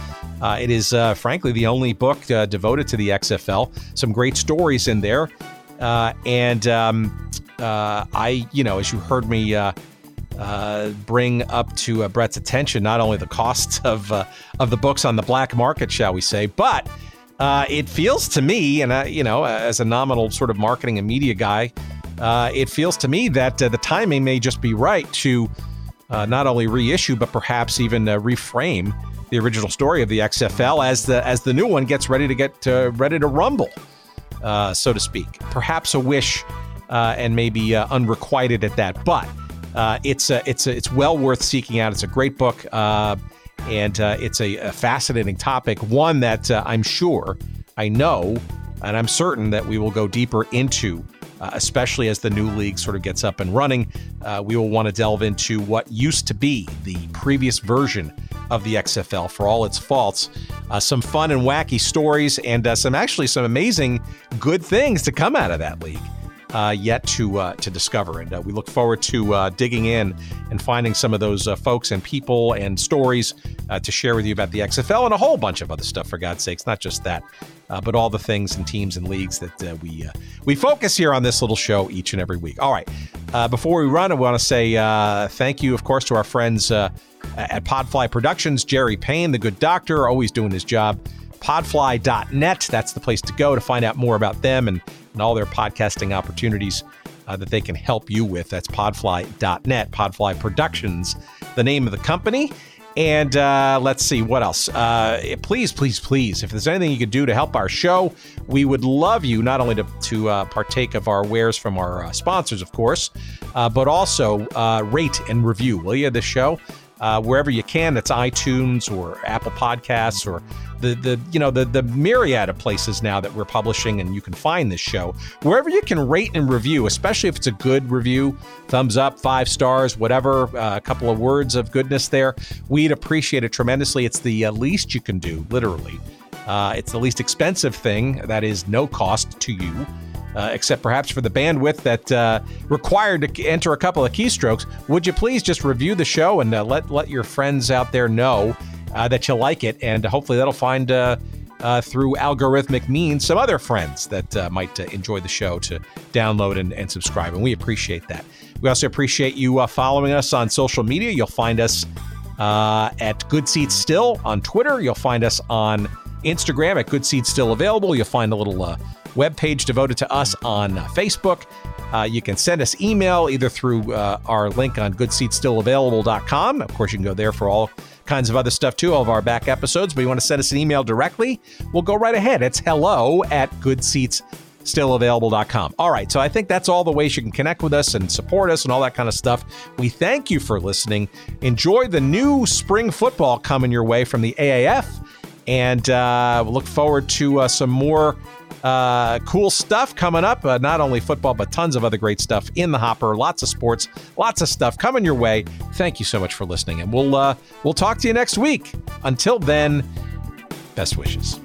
it is, frankly, the only book devoted to the XFL. Some great stories in there. Uh, and um, uh, I, you know, as you heard me uh, uh bring up to uh, Brett's attention, not only the cost of uh, of the books on the black market, shall we say, but it feels to me, and you know, as a nominal sort of marketing and media guy, it feels to me that the timing may just be right to not only reissue but perhaps even reframe the original story of the XFL as the as the new one gets ready to get ready to rumble uh, so to speak. Perhaps a wish, uh, and maybe uh, unrequited at that. But uh, it's it's it's well worth seeking out. It's a great book, uh, and uh, it's a, a, fascinating topic. One that I'm sure, I know, and I'm certain that we will go deeper into. Especially as the new league sort of gets up and running, we will want to delve into what used to be the previous version of the XFL for all its faults. Uh, some fun and wacky stories, and uh, some actually some amazing good things to come out of that league. Uh, yet to uh, to discover, and uh, we look forward to uh, digging in and finding some of those folks and people and stories to share with you about the XFL and a whole bunch of other stuff. For God's sakes, not just that, but all the things and teams and leagues that we we focus here on this little show each and every week. All right, before we run, I want to say thank you, of course, to our friends at Podfly Productions. Jerry Payne, the good doctor, always doing his job. Podfly.net, that's the place to go to find out more about them and, and all their podcasting opportunities uh, that they can help you with. That's podfly.net, Podfly Productions, the name of the company. And uh, let's see what else. Uh, please, please, please, if there's anything you could do to help our show, we would love you not only to, to uh, partake of our wares from our uh, sponsors, of course, uh, but also uh, rate and review, will you, this show? Uh, wherever you can. It's iTunes or Apple Podcasts or the the you know the the myriad of places now that we're publishing and you can find this show wherever you can rate and review, especially if it's a good review, thumbs up, five stars, whatever, uh, a couple of words of goodness there. We'd appreciate it tremendously. It's the uh, least you can do, literally. Uh, it's the least expensive thing that is no cost to you uh, except perhaps for the bandwidth that uh, required to enter a couple of keystrokes. Would you please just review the show and uh, let let your friends out there know uh, that you like it, and hopefully that'll find. Uh, uh, through algorithmic means, some other friends that might enjoy the show to download and, and, subscribe, and we appreciate that. We also appreciate you following us on social media. You'll find us at Good Seats Still on Twitter. You'll find us on Instagram at Good Seats Still Available. You'll find a little webpage devoted to us on uh, Facebook. Uh, you can send us email either through uh, our link on goodseatsstillavailable.com. Of course, you can go there for all kinds of other stuff too, all of our back episodes. But you want to send us an email directly? We'll go right ahead. It's hello at goodseatsstillavailable.com. All right, so I think that's all the ways you can connect with us and support us and all that kind of stuff. We thank you for listening. Enjoy the new spring football coming your way from the AAF, and uh, look forward to uh, some more uh, cool stuff coming up. Uh, not only football, but tons of other great stuff in the hopper. Lots of sports, lots of stuff coming your way. Thank you so much for listening, and we'll uh, we'll talk to you next week. Until then, best wishes.